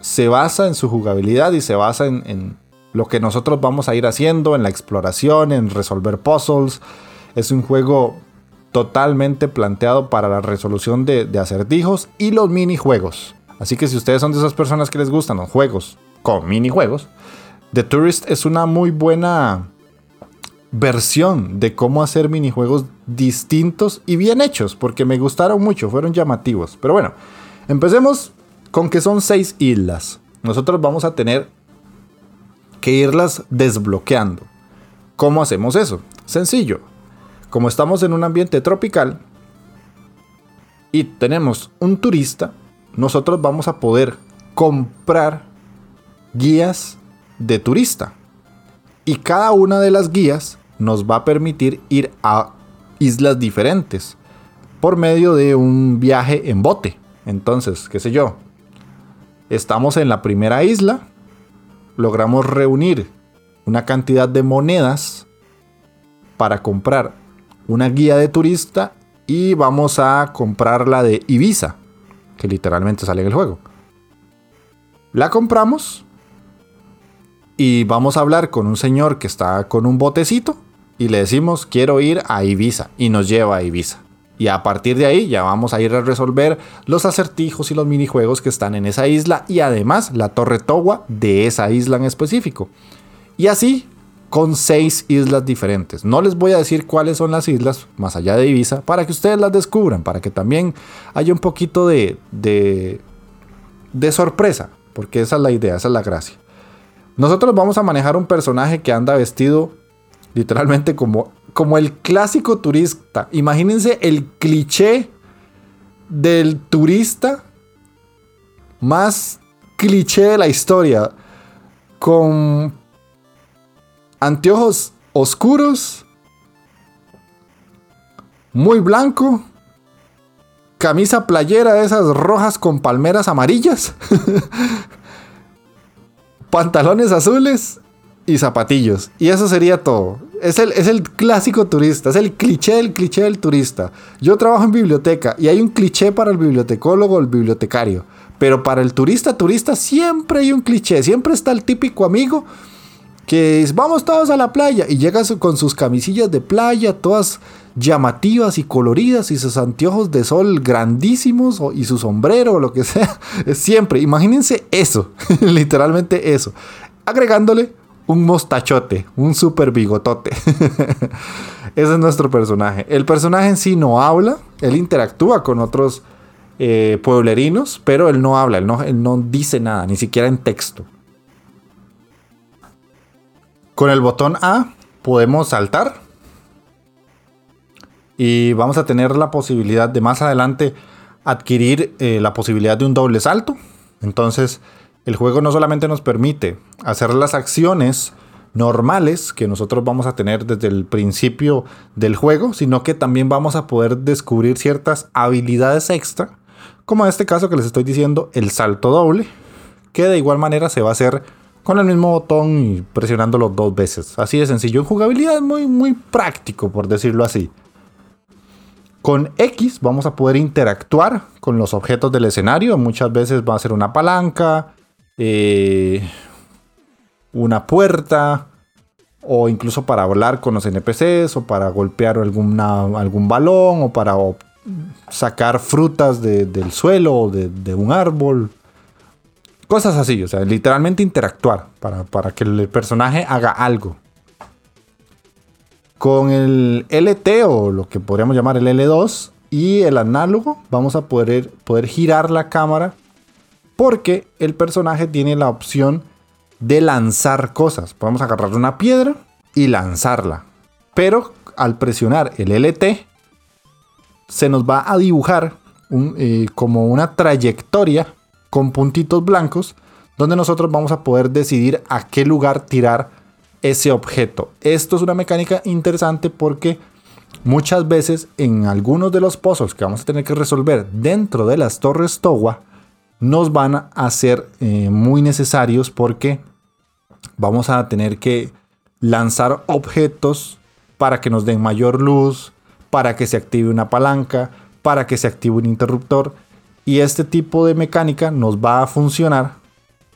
se basa en su jugabilidad y se basa en, lo que nosotros vamos a ir haciendo, en la exploración, en resolver puzzles. Es un juego totalmente planteado para la resolución de, de acertijos y los minijuegos. Así que si ustedes son de esas personas que les gustan los juegos con minijuegos, The Tourist es una muy buena versión de cómo hacer minijuegos distintos y bien hechos, porque me gustaron mucho, fueron llamativos. Pero bueno, empecemos con que son seis islas. Nosotros vamos a tener que irlas desbloqueando. ¿Cómo hacemos eso? Sencillo. Como estamos en un ambiente tropical y tenemos un turista, nosotros vamos a poder comprar guías de turista. Y cada una de las guías nos va a permitir ir a islas diferentes por medio de un viaje en bote. Entonces, qué sé yo, estamos en la primera isla, logramos reunir una cantidad de monedas para comprar una guía de turista y vamos a comprar la de Ibiza, que literalmente sale en el juego. La compramos y vamos a hablar con un señor que está con un botecito y le decimos quiero ir a Ibiza y nos lleva a Ibiza. Y a partir de ahí ya vamos a ir a resolver los acertijos y los minijuegos que están en esa isla y además la torre Towa de esa isla en específico. Y así con seis islas diferentes. No les voy a decir cuáles son las islas más allá de Ibiza para que ustedes las descubran, para que también haya un poquito de, de, de sorpresa, porque esa es la idea, esa es la gracia. Nosotros vamos a manejar un personaje que anda vestido literalmente como como el clásico turista. Imagínense el cliché del turista más cliché de la historia. Con anteojos oscuros, muy blanco, camisa playera de esas rojas con palmeras amarillas, pantalones azules y zapatillos. Y eso sería todo. Es el, es el clásico turista, es el cliché del cliché del turista. Yo trabajo en biblioteca y hay un cliché para el bibliotecólogo o el bibliotecario. Pero para el turista, turista, siempre hay un cliché. Siempre está el típico amigo que vamos todos a la playa y llega con sus camisillas de playa, todas llamativas y coloridas y sus anteojos de sol grandísimos y su sombrero o lo que sea. Siempre, imagínense eso, literalmente eso. Agregándole un mostachote, un super bigotote. Ese es nuestro personaje. El personaje en sí no habla, él interactúa con otros eh, pueblerinos, pero él no habla, él no, él no dice nada, ni siquiera en texto. Con el botón A podemos saltar y vamos a tener la posibilidad de más adelante adquirir eh, la posibilidad de un doble salto. Entonces, el juego no solamente nos permite hacer las acciones normales que nosotros vamos a tener desde el principio del juego, sino que también vamos a poder descubrir ciertas habilidades extra, como en este caso que les estoy diciendo, el salto doble, que de igual manera se va a hacer con el mismo botón y presionándolo dos veces. Así de sencillo. En jugabilidad es muy, muy práctico, por decirlo así. Con X vamos a poder interactuar con los objetos del escenario. Muchas veces va a ser una palanca, eh, una puerta o incluso para hablar con los NPCs o para golpear algún balón o para sacar frutas del suelo o de, un árbol. Cosas así, o sea, literalmente interactuar para, para que el personaje haga algo. Con el LT o lo que podríamos llamar el L2 y el análogo vamos a poder, poder girar la cámara porque el personaje tiene la opción de lanzar cosas. Podemos agarrar una piedra y lanzarla. Pero al presionar el LT, se nos va a dibujar eh, como una trayectoria con puntitos blancos donde nosotros vamos a poder decidir a qué lugar tirar ese objeto. Esto es una mecánica interesante porque muchas veces en algunos de los pozos que vamos a tener que resolver dentro de las torres Towa, nos van a ser eh, muy necesarios porque vamos a tener que lanzar objetos para que nos den mayor luz, para que se active una palanca, para que se active un interruptor. Y este tipo de mecánica nos va a funcionar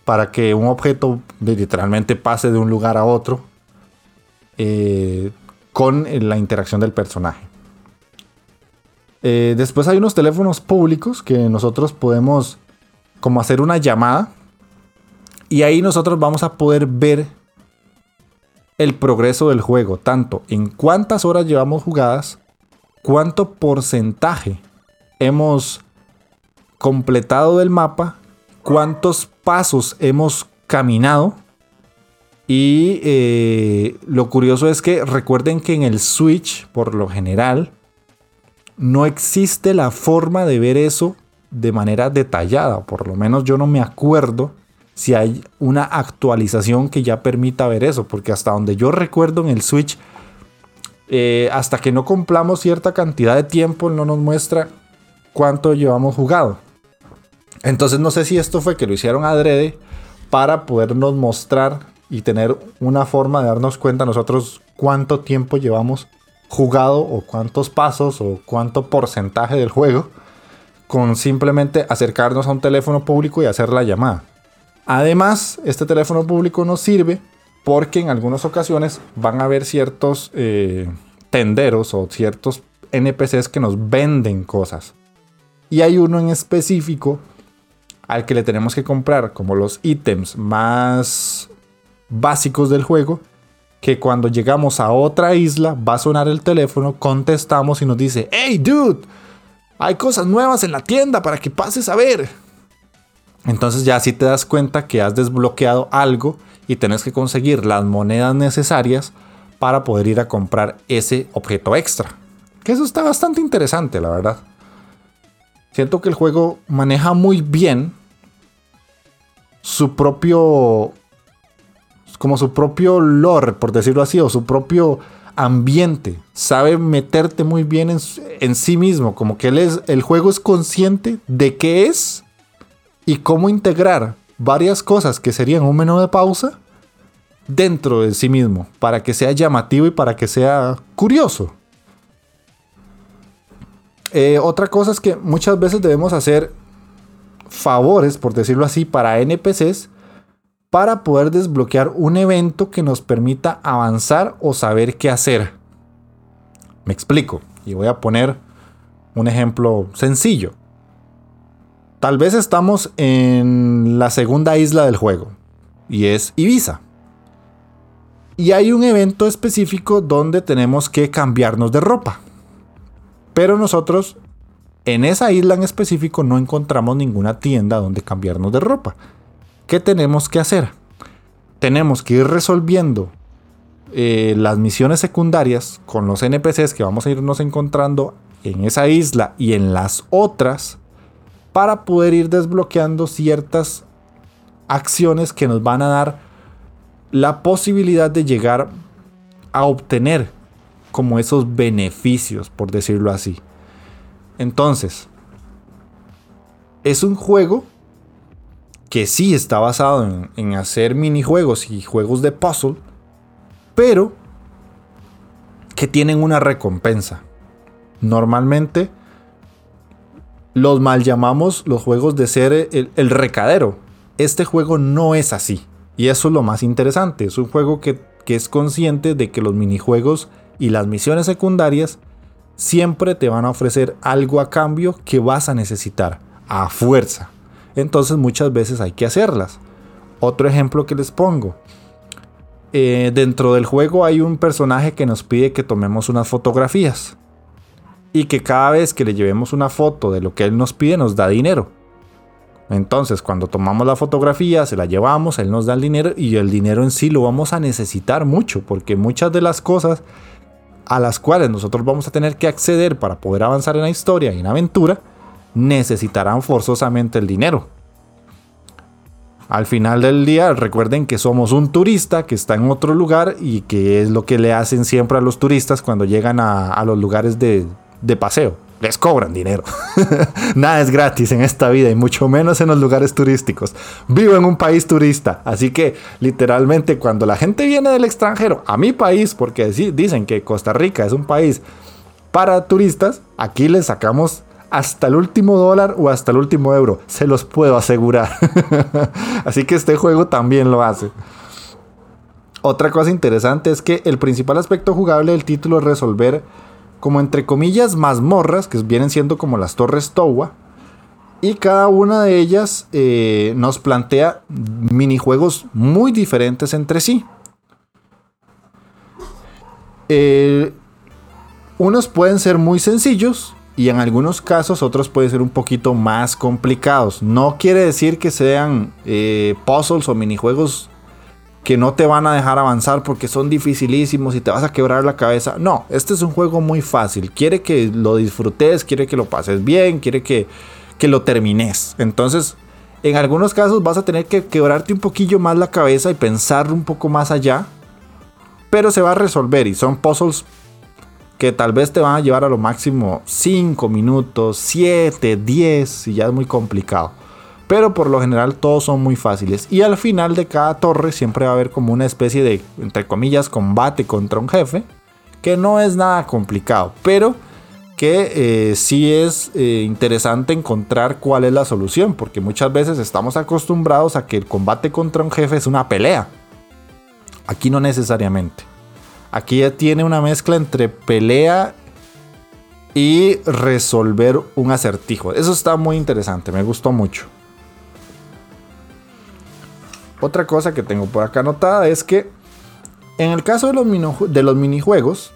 para que un objeto literalmente pase de un lugar a otro eh, con la interacción del personaje. Eh, después hay unos teléfonos públicos que nosotros podemos como hacer una llamada. Y ahí nosotros vamos a poder ver el progreso del juego, tanto en cuántas horas llevamos jugadas, cuánto porcentaje hemos completado del mapa, cuántos pasos hemos caminado. Y eh, lo curioso es que recuerden que en el Switch, por lo general, no existe la forma de ver eso de manera detallada, por lo menos yo no me acuerdo si hay una actualización que ya permita ver eso, porque hasta donde yo recuerdo en el Switch, eh, hasta que no cumplamos cierta cantidad de tiempo, no nos muestra cuánto llevamos jugado. Entonces no sé si esto fue que lo hicieron adrede para podernos mostrar y tener una forma de darnos cuenta nosotros cuánto tiempo llevamos jugado o cuántos pasos o cuánto porcentaje del juego con simplemente acercarnos a un teléfono público y hacer la llamada. Además, este teléfono público nos sirve porque en algunas ocasiones van a haber ciertos eh, tenderos o ciertos NPCs que nos venden cosas. Y hay uno en específico al que le tenemos que comprar como los ítems más básicos del juego, que cuando llegamos a otra isla va a sonar el teléfono, contestamos y nos dice, hey dude, hay cosas nuevas en la tienda para que pases a ver. Entonces ya así te das cuenta que has desbloqueado algo y tenés que conseguir las monedas necesarias para poder ir a comprar ese objeto extra. Que eso está bastante interesante, la verdad. Siento que el juego maneja muy bien su propio como su propio lore, por decirlo así, o su propio ambiente. Sabe meterte muy bien en, sí mismo, como que él es, el juego es consciente de qué es y cómo integrar varias cosas que serían un menú de pausa dentro de sí mismo, para que sea llamativo y para que sea curioso. Eh, otra cosa es que muchas veces debemos hacer favores, por decirlo así, para NPCs para poder desbloquear un evento que nos permita avanzar o saber qué hacer. Me explico y voy a poner un ejemplo sencillo. Tal vez estamos en la segunda isla del juego y es Ibiza. Y hay un evento específico donde tenemos que cambiarnos de ropa. Pero nosotros en esa isla en específico no encontramos ninguna tienda donde cambiarnos de ropa. ¿Qué tenemos que hacer? Tenemos que ir resolviendo eh, las misiones secundarias con los NPCs que vamos a irnos encontrando en esa isla y en las otras para poder ir desbloqueando ciertas acciones que nos van a dar la posibilidad de llegar a obtener como esos beneficios, por decirlo así. Entonces, es un juego que sí está basado en, hacer minijuegos y juegos de puzzle, pero que tienen una recompensa. Normalmente los mal llamamos los juegos de ser el, recadero. Este juego no es así. Y eso es lo más interesante. Es un juego que, que es consciente de que los minijuegos y las misiones secundarias siempre te van a ofrecer algo a cambio que vas a necesitar a fuerza entonces muchas veces hay que hacerlas. Otro ejemplo que les pongo. Eh, dentro del juego hay un personaje que nos pide que tomemos unas fotografías. Y que cada vez que le llevemos una foto de lo que él nos pide nos da dinero. Entonces cuando tomamos la fotografía, se la llevamos, él nos da el dinero y el dinero en sí lo vamos a necesitar mucho. Porque muchas de las cosas a las cuales nosotros vamos a tener que acceder para poder avanzar en la historia y en la aventura, necesitarán forzosamente el dinero. Al final del día, recuerden que somos un turista que está en otro lugar y que es lo que le hacen siempre a los turistas cuando llegan a, los lugares de, de paseo. Les cobran dinero. Nada es gratis en esta vida y mucho menos en los lugares turísticos. Vivo en un país turista, así que literalmente cuando la gente viene del extranjero a mi país, porque dicen que Costa Rica es un país para turistas, aquí les sacamos hasta el último dólar o hasta el último euro. Se los puedo asegurar. Así que este juego también lo hace. Otra cosa interesante es que el principal aspecto jugable del título es resolver como entre comillas mazmorras, que vienen siendo como las torres Towa. Y cada una de ellas eh, nos plantea minijuegos muy diferentes entre sí. Eh, unos pueden ser muy sencillos y en algunos casos otros pueden ser un poquito más complicados. No quiere decir que sean eh, puzzles o minijuegos que no te van a dejar avanzar porque son dificilísimos y te vas a quebrar la cabeza. No, este es un juego muy fácil. Quiere que lo disfrutes, quiere que lo pases bien, quiere que, que lo termines. Entonces, en algunos casos vas a tener que quebrarte un poquillo más la cabeza y pensar un poco más allá. Pero se va a resolver y son puzzles que tal vez te van a llevar a lo máximo 5 minutos, 7, 10, y ya es muy complicado. Pero por lo general todos son muy fáciles. Y al final de cada torre siempre va a haber como una especie de, entre comillas, combate contra un jefe. Que no es nada complicado. Pero que eh, sí es eh, interesante encontrar cuál es la solución. Porque muchas veces estamos acostumbrados a que el combate contra un jefe es una pelea. Aquí no necesariamente. Aquí ya tiene una mezcla entre pelea y resolver un acertijo. Eso está muy interesante, me gustó mucho. Otra cosa que tengo por acá anotada es que en el caso de los, de los minijuegos,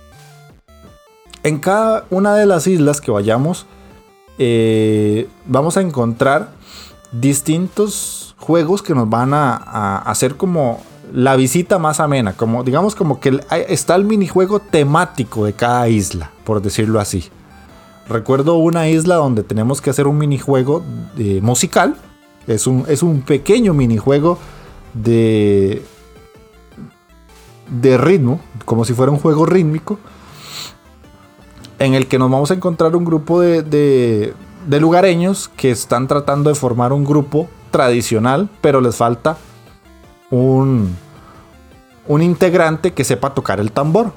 en cada una de las islas que vayamos, eh, vamos a encontrar distintos juegos que nos van a, hacer como la visita más amena, como digamos como que está el minijuego temático de cada isla, por decirlo así. Recuerdo una isla donde tenemos que hacer un minijuego de, musical, es un, es un pequeño minijuego de, de ritmo, como si fuera un juego rítmico, en el que nos vamos a encontrar un grupo de, de, lugareños que están tratando de formar un grupo tradicional, pero les falta un, un integrante que sepa tocar el tambor.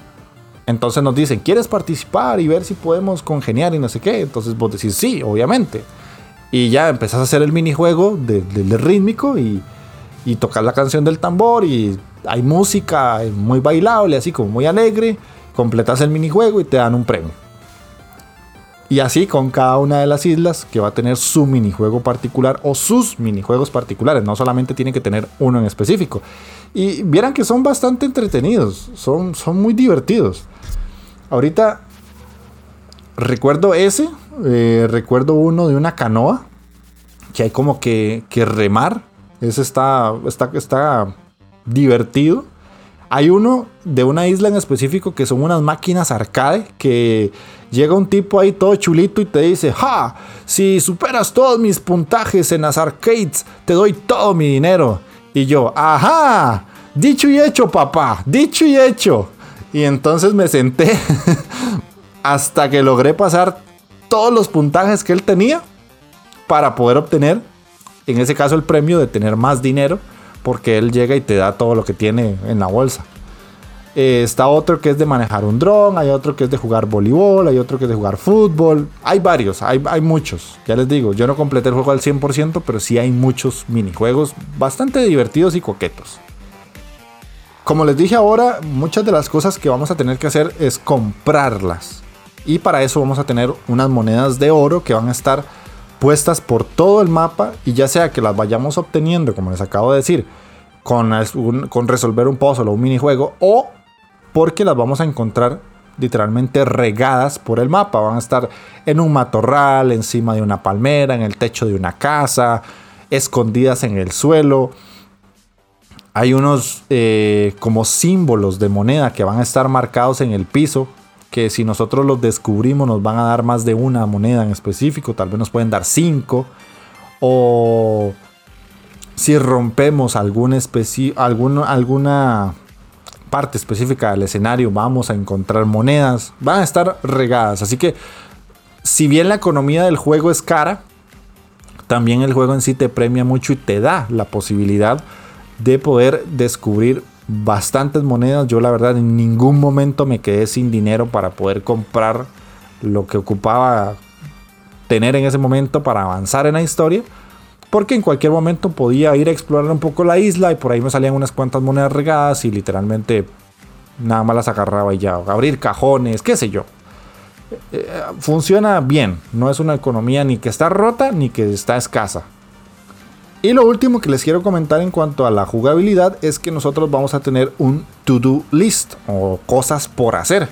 Entonces nos dicen, ¿quieres participar y ver si podemos congeniar y no sé qué? Entonces vos decís, sí, obviamente. Y ya empezás a hacer el minijuego del rítmico y, y tocar la canción del tambor y hay música muy bailable, así como muy alegre, completas el minijuego y te dan un premio. Y así con cada una de las islas que va a tener su minijuego particular o sus minijuegos particulares, no solamente tiene que tener uno en específico. Y vieran que son bastante entretenidos, son, son muy divertidos. Ahorita recuerdo ese, eh, recuerdo uno de una canoa, que hay como que, que remar ese está, está, está divertido. Hay uno de una isla en específico que son unas máquinas arcade que llega un tipo ahí todo chulito y te dice, ja, si superas todos mis puntajes en las arcades, te doy todo mi dinero. Y yo, ajá, dicho y hecho, papá, dicho y hecho. Y entonces me senté hasta que logré pasar todos los puntajes que él tenía para poder obtener en ese caso el premio de tener más dinero, porque él llega y te da todo lo que tiene en la bolsa. Eh, está otro que es de manejar un dron, hay otro que es de jugar voleibol, hay otro que es de jugar fútbol. Hay varios, hay, hay muchos. Ya les digo, yo no completé el juego al 100%, pero sí hay muchos minijuegos bastante divertidos y coquetos. Como les dije ahora, muchas de las cosas que vamos a tener que hacer es comprarlas. Y para eso vamos a tener unas monedas de oro que van a estar puestas por todo el mapa y ya sea que las vayamos obteniendo, como les acabo de decir, con, con resolver un puzzle o un minijuego, o porque las vamos a encontrar literalmente regadas por el mapa. Van a estar en un matorral, encima de una palmera, en el techo de una casa, escondidas en el suelo. Hay unos eh, como símbolos de moneda que van a estar marcados en el piso que si nosotros los descubrimos nos van a dar más de una moneda en específico, tal vez nos pueden dar cinco, o si rompemos algún alguna parte específica del escenario, vamos a encontrar monedas, van a estar regadas, así que si bien la economía del juego es cara, también el juego en sí te premia mucho y te da la posibilidad de poder descubrir bastantes monedas. Yo la verdad en ningún momento me quedé sin dinero para poder comprar lo que ocupaba tener en ese momento para avanzar en la historia. Porque en cualquier momento podía ir a explorar un poco la isla y por ahí me salían unas cuantas monedas regadas y literalmente nada más las agarraba y ya. Abrir cajones, qué sé yo. Eh, eh, funciona bien, no es una economía ni que está rota ni que está escasa. Y lo último que les quiero comentar en cuanto a la jugabilidad es que nosotros vamos a tener un to-do list o cosas por hacer.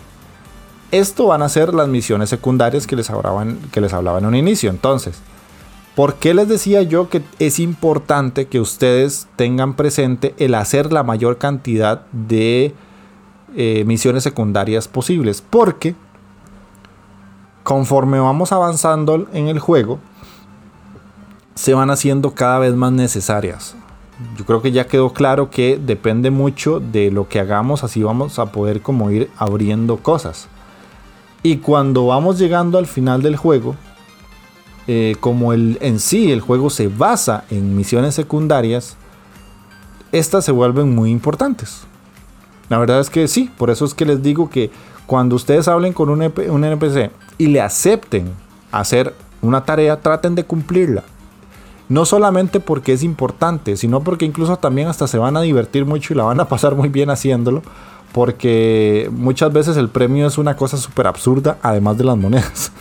Esto van a ser las misiones secundarias que les, hablaban, hablaba en un inicio. Entonces, ¿por qué les decía yo que es importante que ustedes tengan presente el hacer la mayor cantidad de eh, misiones secundarias posibles? Porque conforme vamos avanzando en el juego, se van haciendo cada vez más necesarias. Yo creo que ya quedó claro que depende mucho de lo que hagamos, así vamos a poder como ir abriendo cosas. Y cuando vamos llegando al final del juego, eh, como el, en sí el juego se basa en misiones secundarias, estas se vuelven muy importantes. La verdad es que sí, por eso es que les digo que cuando ustedes hablen con un, un NPC y le acepten hacer una tarea, traten de cumplirla. No solamente porque es importante, sino porque incluso también hasta se van a divertir mucho y la van a pasar muy bien haciéndolo. Porque muchas veces el premio es una cosa súper absurda, además de las monedas.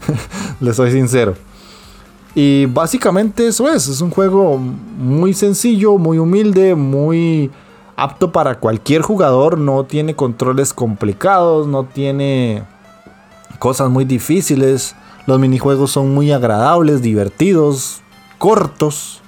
Les soy sincero. Y básicamente eso es. Es un juego muy sencillo, muy humilde, muy apto para cualquier jugador. No tiene controles complicados, no tiene cosas muy difíciles. Los minijuegos son muy agradables, divertidos, cortos.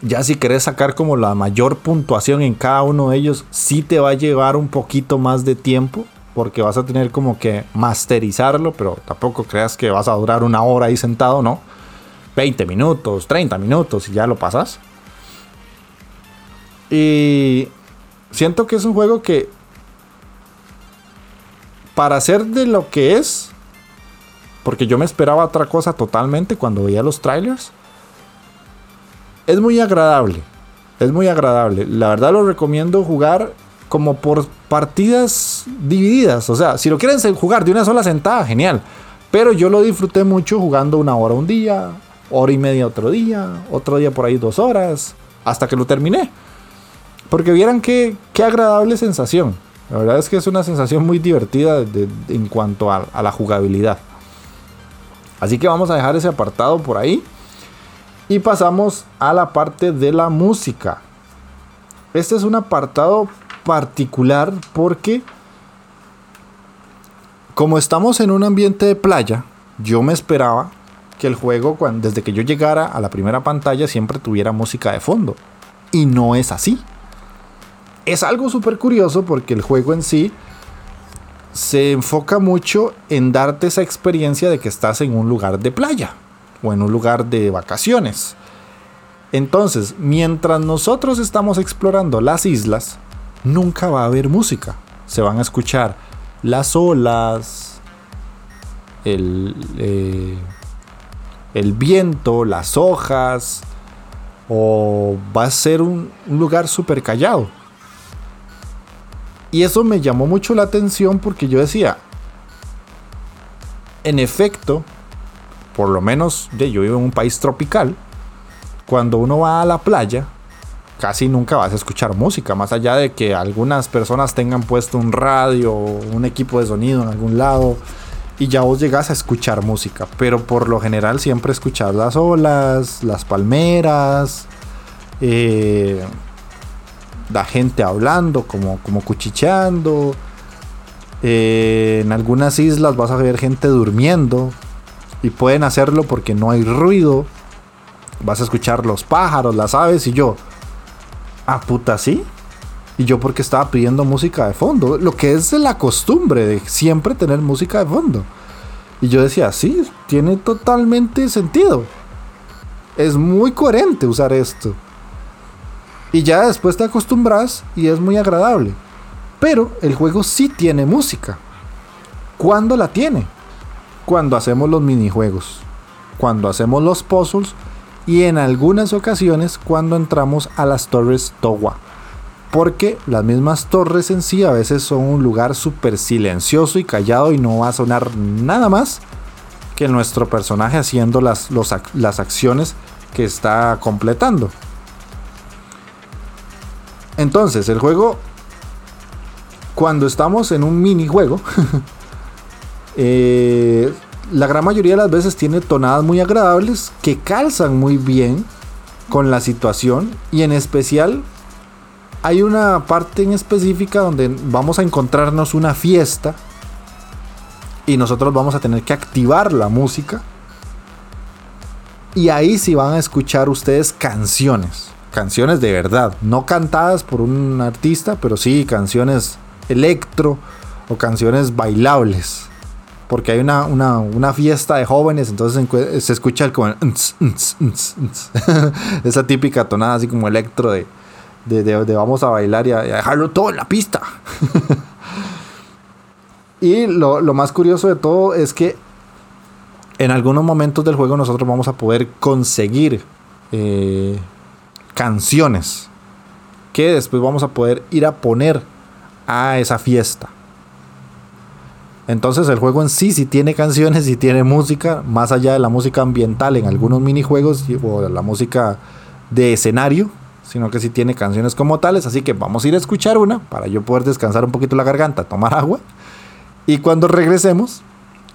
Ya si querés sacar como la mayor puntuación en cada uno de ellos, sí te va a llevar un poquito más de tiempo. Porque vas a tener como que masterizarlo, pero tampoco creas que vas a durar una hora ahí sentado, ¿no? 20 minutos, 30 minutos y ya lo pasas. Y siento que es un juego que para ser de lo que es, porque yo me esperaba otra cosa totalmente cuando veía los trailers, es muy agradable. Es muy agradable. La verdad lo recomiendo jugar como por partidas divididas. O sea, si lo quieren jugar de una sola sentada, genial. Pero yo lo disfruté mucho jugando una hora un día, hora y media otro día, otro día por ahí dos horas, hasta que lo terminé. Porque vieran qué, qué agradable sensación. La verdad es que es una sensación muy divertida en cuanto a, a, la jugabilidad. Así que vamos a dejar ese apartado por ahí. Y pasamos a la parte de la música. Este es un apartado particular porque como estamos en un ambiente de playa, yo me esperaba que el juego, cuando, desde que yo llegara a la primera pantalla, siempre tuviera música de fondo. Y no es así es algo súper curioso porque el juego en sí se enfoca mucho en darte esa experiencia de que estás en un lugar de playa o en un lugar de vacaciones. Entonces, mientras nosotros estamos explorando las islas, nunca va a haber música. Se van a escuchar las olas, el, eh, el viento, las hojas, o va a ser un, un lugar súper callado. Y eso me llamó mucho la atención porque yo decía, en efecto, por lo menos yo vivo en un país tropical, cuando uno va a la playa, casi nunca vas a escuchar música, más allá de que algunas personas tengan puesto un radio o un equipo de sonido en algún lado y ya vos llegas a escuchar música, pero por lo general siempre escuchas las olas, las palmeras, eh, la gente hablando, como, como cuchicheando. Eh, en algunas islas vas a ver gente durmiendo y pueden hacerlo porque no hay ruido. Vas a escuchar los pájaros, las aves y yo, ah puta, sí. Y yo porque estaba pidiendo música de fondo, lo que es la costumbre de siempre tener música de fondo. Y yo decía, sí, tiene totalmente sentido. Es muy coherente usar esto. Y ya después te acostumbras y es muy agradable. Pero el juego sí tiene música. ¿Cuándo la tiene? Cuando hacemos los minijuegos, cuando hacemos los puzzles y en algunas ocasiones cuando entramos a las torres Towa. Porque las mismas torres en sí a veces son un lugar súper silencioso y callado y no va a sonar nada más que nuestro personaje haciendo las, las acciones que está completando. Entonces, el juego, cuando estamos en un minijuego, eh, la gran mayoría de las veces tiene tonadas muy agradables que calzan muy bien con la situación y en especial hay una parte en específica donde vamos a encontrarnos una fiesta y nosotros vamos a tener que activar la música y ahí sí van a escuchar ustedes canciones canciones de verdad, no cantadas por un artista, pero sí canciones electro o canciones bailables. Porque hay una, una, fiesta de jóvenes, entonces se escucha como esa típica tonada así como electro de, de, vamos a bailar y a, dejarlo todo en la pista. y lo, más curioso de todo es que en algunos momentos del juego nosotros vamos a poder conseguir eh, canciones que después vamos a poder ir a poner a esa fiesta. Entonces el juego en sí sí tiene canciones y tiene música, más allá de la música ambiental en algunos minijuegos o la música de escenario, sino que sí tiene canciones como tales, así que vamos a ir a escuchar una para yo poder descansar un poquito la garganta, tomar agua. Y cuando regresemos,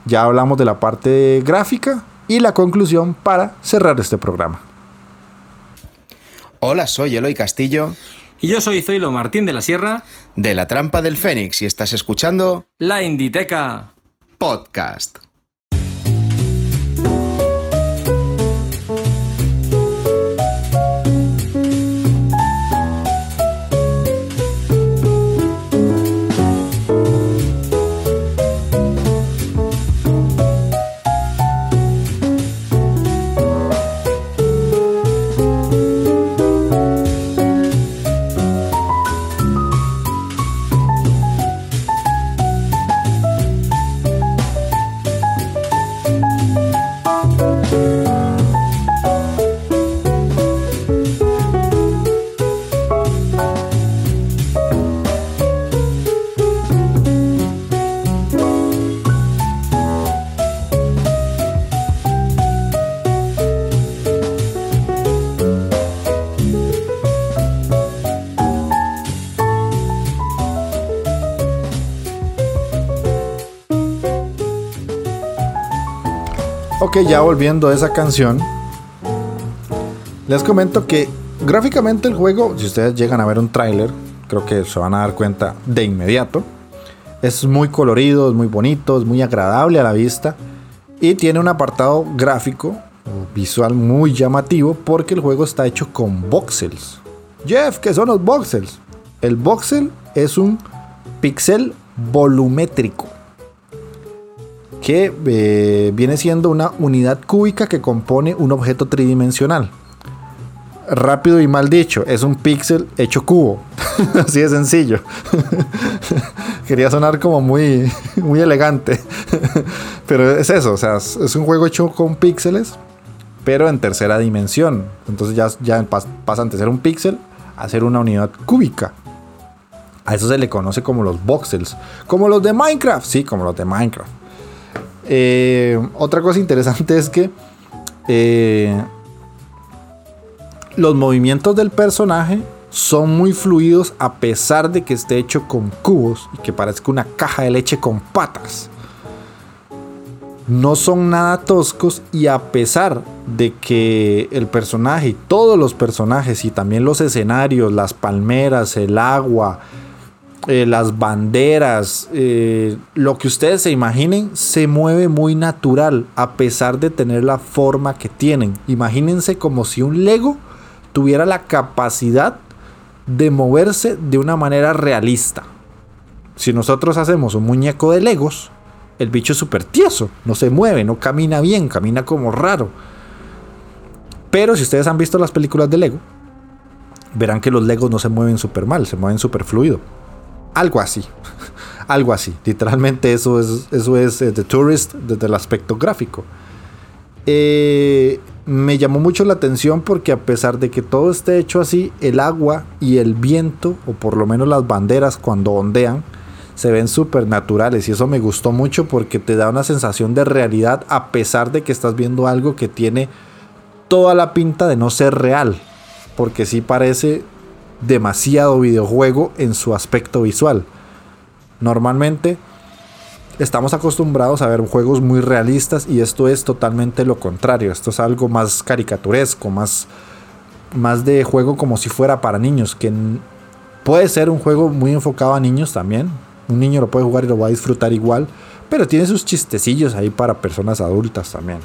ya hablamos de la parte gráfica y la conclusión para cerrar este programa. Hola, soy Eloy Castillo. Y yo soy Zoilo Martín de la Sierra. De la Trampa del Fénix y estás escuchando... La Inditeca. Podcast. Ok, ya volviendo a esa canción, les comento que gráficamente el juego, si ustedes llegan a ver un tráiler, creo que se van a dar cuenta de inmediato. Es muy colorido, es muy bonito, es muy agradable a la vista y tiene un apartado gráfico visual muy llamativo porque el juego está hecho con voxels. Jeff, ¿qué son los voxels? El voxel es un pixel volumétrico que eh, viene siendo una unidad cúbica que compone un objeto tridimensional. Rápido y mal dicho, es un píxel hecho cubo. Así de sencillo. Quería sonar como muy, muy elegante. pero es eso, o sea, es un juego hecho con píxeles, pero en tercera dimensión. Entonces ya, ya pasan de ser un píxel a ser una unidad cúbica. A eso se le conoce como los voxels. Como los de Minecraft. Sí, como los de Minecraft. Eh, otra cosa interesante es que eh, los movimientos del personaje son muy fluidos a pesar de que esté hecho con cubos y que parezca una caja de leche con patas. No son nada toscos y a pesar de que el personaje y todos los personajes y también los escenarios, las palmeras, el agua, eh, las banderas, eh, lo que ustedes se imaginen, se mueve muy natural a pesar de tener la forma que tienen. Imagínense como si un Lego tuviera la capacidad de moverse de una manera realista. Si nosotros hacemos un muñeco de Legos, el bicho es súper tieso, no se mueve, no camina bien, camina como raro. Pero si ustedes han visto las películas de Lego, verán que los Legos no se mueven súper mal, se mueven súper fluido. Algo así. Algo así. Literalmente eso es, eso es eh, The Tourist desde el aspecto gráfico. Eh, me llamó mucho la atención porque a pesar de que todo esté hecho así, el agua y el viento, o por lo menos las banderas cuando ondean, se ven súper naturales y eso me gustó mucho porque te da una sensación de realidad a pesar de que estás viendo algo que tiene toda la pinta de no ser real, porque sí parece demasiado videojuego en su aspecto visual. Normalmente estamos acostumbrados a ver juegos muy realistas y esto es totalmente lo contrario. Esto es algo más caricaturesco, más, más de juego como si fuera para niños, que puede ser un juego muy enfocado a niños también. Un niño lo puede jugar y lo va a disfrutar igual, pero tiene sus chistecillos ahí para personas adultas también.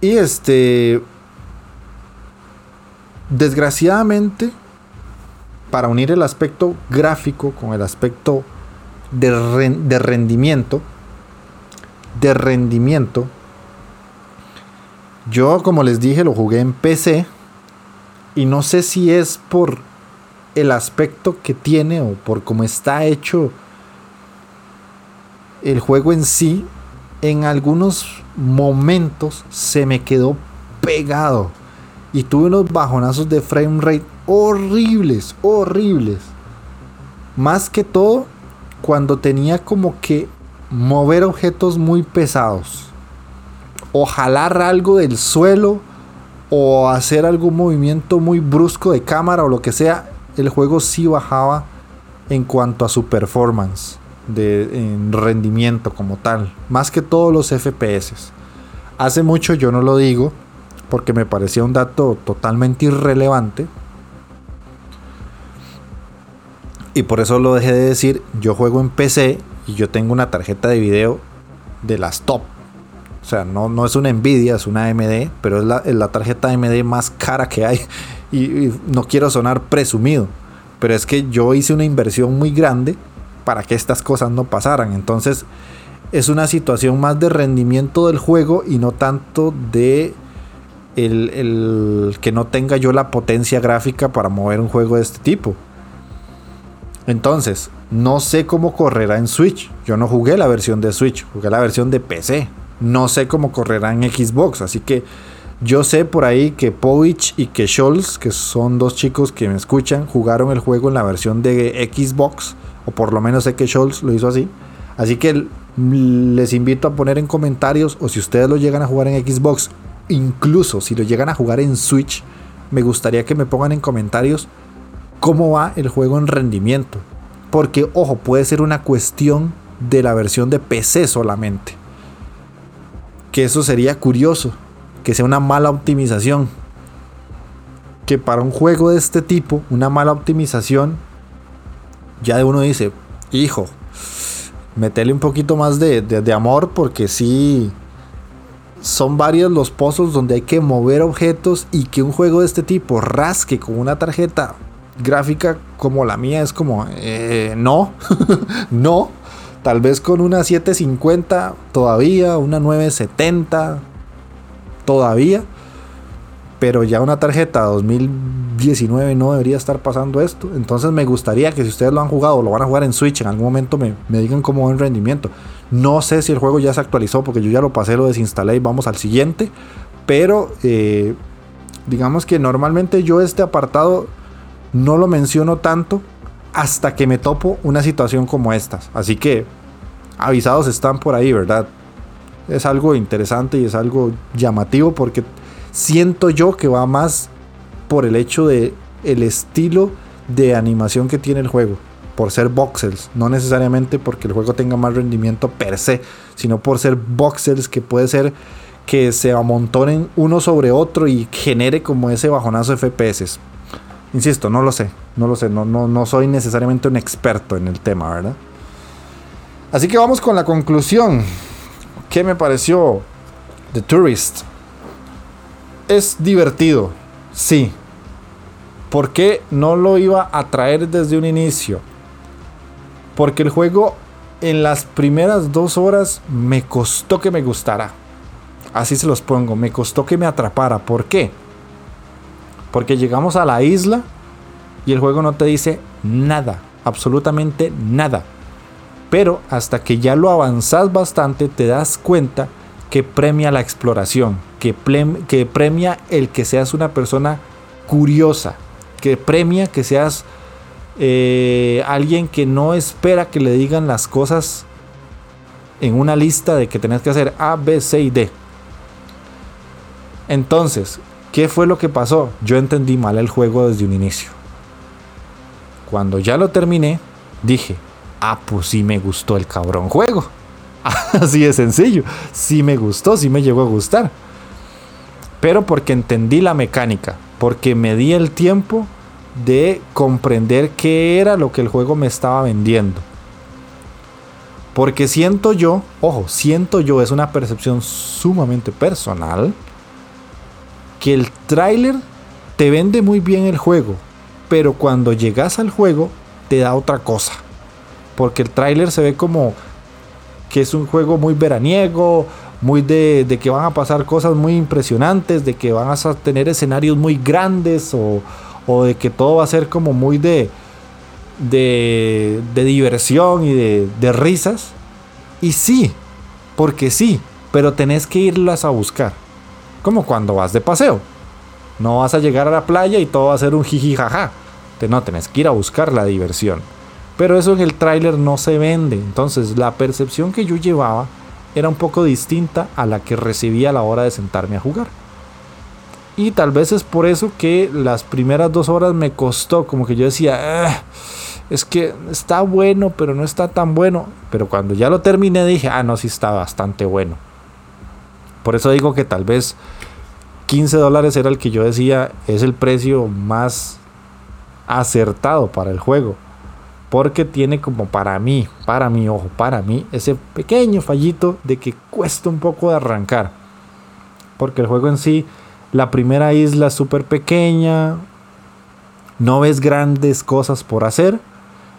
Y este, Desgraciadamente, para unir el aspecto gráfico con el aspecto de, rendimiento, de rendimiento, yo como les dije lo jugué en PC y no sé si es por el aspecto que tiene o por cómo está hecho el juego en sí, en algunos momentos se me quedó pegado y tuve unos bajonazos de frame rate horribles, horribles. Más que todo cuando tenía como que mover objetos muy pesados. O jalar algo del suelo o hacer algún movimiento muy brusco de cámara o lo que sea, el juego sí bajaba en cuanto a su performance, de en rendimiento como tal, más que todos los FPS. Hace mucho yo no lo digo porque me parecía un dato totalmente irrelevante. Y por eso lo dejé de decir, yo juego en PC y yo tengo una tarjeta de video de las top. O sea, no, no es una Nvidia, es una AMD, pero es la, es la tarjeta AMD más cara que hay. Y, y no quiero sonar presumido, pero es que yo hice una inversión muy grande para que estas cosas no pasaran. Entonces es una situación más de rendimiento del juego y no tanto de el, el que no tenga yo la potencia gráfica para mover un juego de este tipo. Entonces, no sé cómo correrá en Switch. Yo no jugué la versión de Switch, jugué la versión de PC. No sé cómo correrá en Xbox, así que yo sé por ahí que Povich y que Scholz, que son dos chicos que me escuchan, jugaron el juego en la versión de Xbox, o por lo menos sé que Scholz lo hizo así. Así que les invito a poner en comentarios, o si ustedes lo llegan a jugar en Xbox, incluso si lo llegan a jugar en Switch, me gustaría que me pongan en comentarios cómo va el juego en rendimiento. Porque, ojo, puede ser una cuestión de la versión de PC solamente. Que eso sería curioso. Que sea una mala optimización. Que para un juego de este tipo, una mala optimización, ya de uno dice, hijo, metele un poquito más de, de, de amor porque sí, son varios los pozos donde hay que mover objetos y que un juego de este tipo rasque con una tarjeta gráfica como la mía es como, eh, no, no. Tal vez con una 750 todavía, una 970 todavía. Pero ya una tarjeta 2019 no debería estar pasando esto. Entonces me gustaría que si ustedes lo han jugado o lo van a jugar en Switch en algún momento me, me digan cómo va en rendimiento. No sé si el juego ya se actualizó porque yo ya lo pasé, lo desinstalé y vamos al siguiente. Pero eh, digamos que normalmente yo este apartado no lo menciono tanto hasta que me topo una situación como estas. Así que avisados están por ahí, ¿verdad? Es algo interesante y es algo llamativo porque siento yo que va más por el hecho de el estilo de animación que tiene el juego. Por ser voxels, no necesariamente porque el juego tenga más rendimiento per se, sino por ser voxels que puede ser que se amontonen uno sobre otro y genere como ese bajonazo de FPS. Insisto, no lo sé, no lo sé, no, no, no soy necesariamente un experto en el tema, ¿verdad? Así que vamos con la conclusión. ¿Qué me pareció The Tourist? Es divertido, sí. ¿Por qué no lo iba a traer desde un inicio? Porque el juego en las primeras dos horas me costó que me gustara. Así se los pongo, me costó que me atrapara. ¿Por qué? Porque llegamos a la isla y el juego no te dice nada, absolutamente nada. Pero hasta que ya lo avanzas bastante te das cuenta que premia la exploración, que, premia el que seas una persona curiosa, que premia que seas eh, alguien que no espera que le digan las cosas en una lista de que tenés que hacer A, B, C y D. Entonces, ¿qué fue lo que pasó? Yo entendí mal el juego desde un inicio. Cuando ya lo terminé, dije, ah, pues sí me gustó el cabrón juego. Así de sencillo. Sí me gustó, sí me llegó a gustar. Pero porque entendí la mecánica, porque me di el tiempo de comprender qué era lo que el juego me estaba vendiendo. Porque siento yo, ojo, siento yo, es una percepción sumamente personal, que el tráiler te vende muy bien el juego, pero cuando llegas al juego te da otra cosa. Porque el tráiler se ve como que es un juego muy veraniego, muy de, de, que van a pasar cosas muy impresionantes, de que van a tener escenarios muy grandes o, o de que todo va a ser como muy de, de, diversión y de, risas. Y sí, porque sí, pero tenés que irlas a buscar. Como cuando vas de paseo. No vas a llegar a la playa y todo va a ser un jiji jaja. No, tenés que ir a buscar la diversión. Pero eso en el tráiler no se vende. Entonces la percepción que yo llevaba era un poco distinta a la que recibí a la hora de sentarme a jugar. Y tal vez es por eso que las primeras dos horas me costó, como que yo decía, "Ah, es que está bueno, pero no está tan bueno. Pero cuando ya lo terminé dije, ah, no, sí está bastante bueno. Por eso digo que tal vez 15 dólares era el que yo decía es el precio más acertado para el juego. Porque tiene como para mí, para mi ojo, para mí, ese pequeño fallito de que cuesta un poco de arrancar. Porque el juego en sí, la primera isla es súper pequeña, no ves grandes cosas por hacer,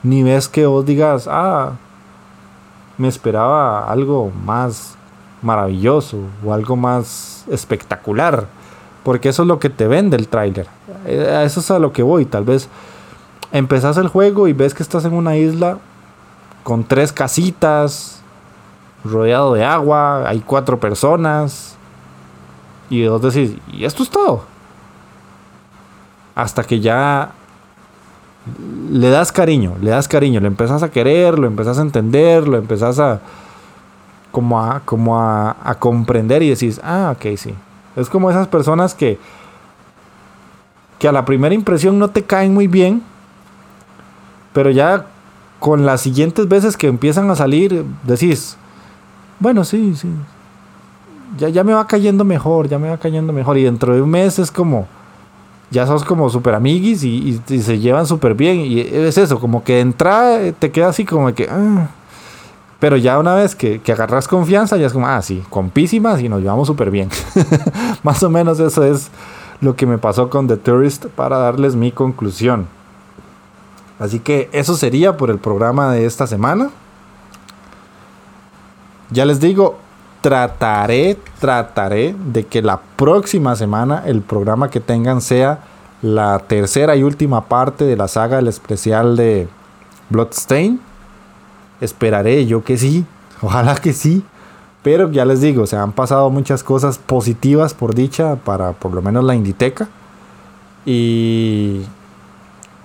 ni ves que vos digas, ah, me esperaba algo más maravilloso o algo más espectacular. Porque eso es lo que te vende el tráiler. Eso es a lo que voy. Tal vez empezás el juego y ves que estás en una isla con tres casitas, rodeado de agua, hay cuatro personas. Y vos decís, y esto es todo. Hasta que ya le das cariño, le das cariño, lo empezás a querer, lo empezás a entender, lo empezás a como a, como a, a comprender y decís, ah, ok, sí. Es como esas personas que, que a la primera impresión no te caen muy bien, pero ya con las siguientes veces que empiezan a salir, decís, bueno, sí, sí. Ya, ya me va cayendo mejor, ya me va cayendo mejor. Y dentro de un mes es como, ya sos como super amiguis y, se llevan súper bien. Y es eso, como que de entrada te queda así como que... "Ah". Pero ya una vez que, que agarras confianza, ya es como, ah, sí, compísimas y nos llevamos súper bien. Más o menos eso es lo que me pasó con The Tourist para darles mi conclusión. Así que eso sería por el programa de esta semana. Ya les digo, trataré, trataré de que la próxima semana el programa que tengan sea la tercera y última parte de la saga del especial de Bloodstain. Esperaré yo que sí, ojalá que sí. Pero ya les digo, se han pasado muchas cosas positivas por dicha para por lo menos la Inditeca. Y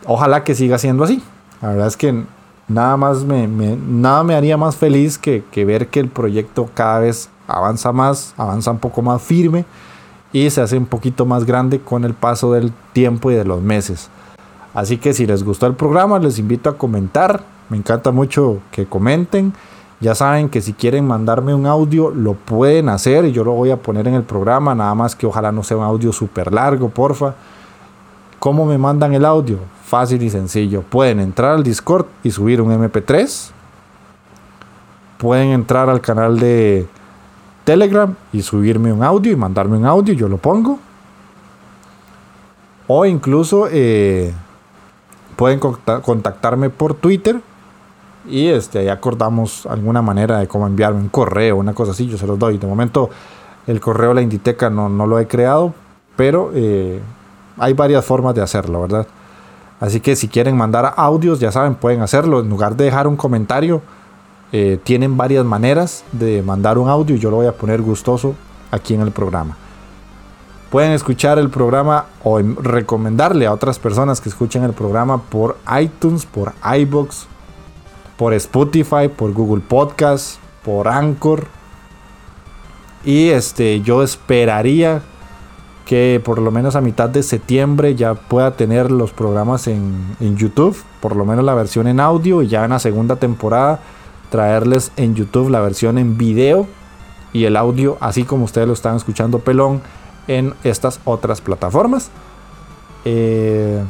ojalá que siga siendo así. La verdad es que nada más me, me- nada me haría más feliz que, que ver que el proyecto cada vez avanza más, avanza un poco más firme y se hace un poquito más grande con el paso del tiempo y de los meses. Así que si les gustó el programa, les invito a comentar. Me encanta mucho que comenten. Ya saben que si quieren mandarme un audio, lo pueden hacer y yo lo voy a poner en el programa. Nada más que ojalá no sea un audio súper largo, porfa. ¿Cómo me mandan el audio? Fácil y sencillo. Pueden entrar al Discord y subir un MP3. Pueden entrar al canal de Telegram y subirme un audio y mandarme un audio. Yo lo pongo. O incluso eh, pueden conta- contactarme por Twitter. Y este, ahí acordamos alguna manera de cómo enviarme un correo, una cosa así. Yo se los doy. De momento, el correo de la Inditeca no, no lo he creado. Pero eh, hay varias formas de hacerlo, ¿verdad? Así que si quieren mandar audios, ya saben, pueden hacerlo. En lugar de dejar un comentario, eh, tienen varias maneras de mandar un audio y yo lo voy a poner gustoso aquí en el programa. Pueden escuchar el programa o em- recomendarle a otras personas que escuchen el programa por iTunes, por iBox, por Spotify, por Google Podcast, por Anchor. Y este, yo esperaría que por lo menos a mitad de septiembre ya pueda tener los programas en, en YouTube, por lo menos la versión en audio y ya en la segunda temporada traerles en YouTube la versión en video y el audio así como ustedes lo están escuchando pelón en estas otras plataformas. Eh,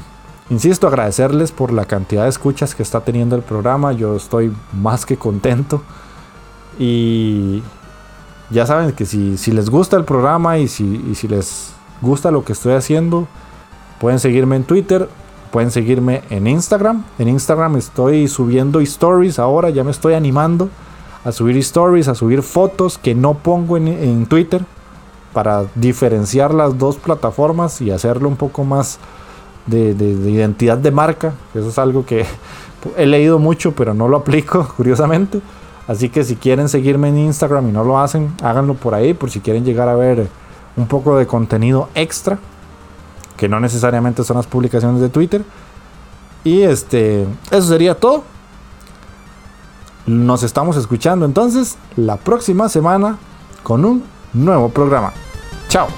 insisto, agradecerles por la cantidad de escuchas que está teniendo el programa, yo estoy más que contento y ya saben que si, si les gusta el programa y si, y si les gusta lo que estoy haciendo, pueden seguirme en Twitter, pueden seguirme en Instagram. En Instagram estoy subiendo stories ahora, ya me estoy animando a subir stories, a subir fotos que no pongo en, Twitter para diferenciar las dos plataformas y hacerlo un poco más de, de- de identidad de marca. Eso es algo que he leído mucho, pero no lo aplico, curiosamente. Así que si quieren seguirme en Instagram y no lo hacen, háganlo por ahí, por si quieren llegar a ver un poco de contenido extra, que no necesariamente son las publicaciones de Twitter. Y este, eso sería todo. Nos estamos escuchando entonces la próxima semana con un nuevo programa. Chao.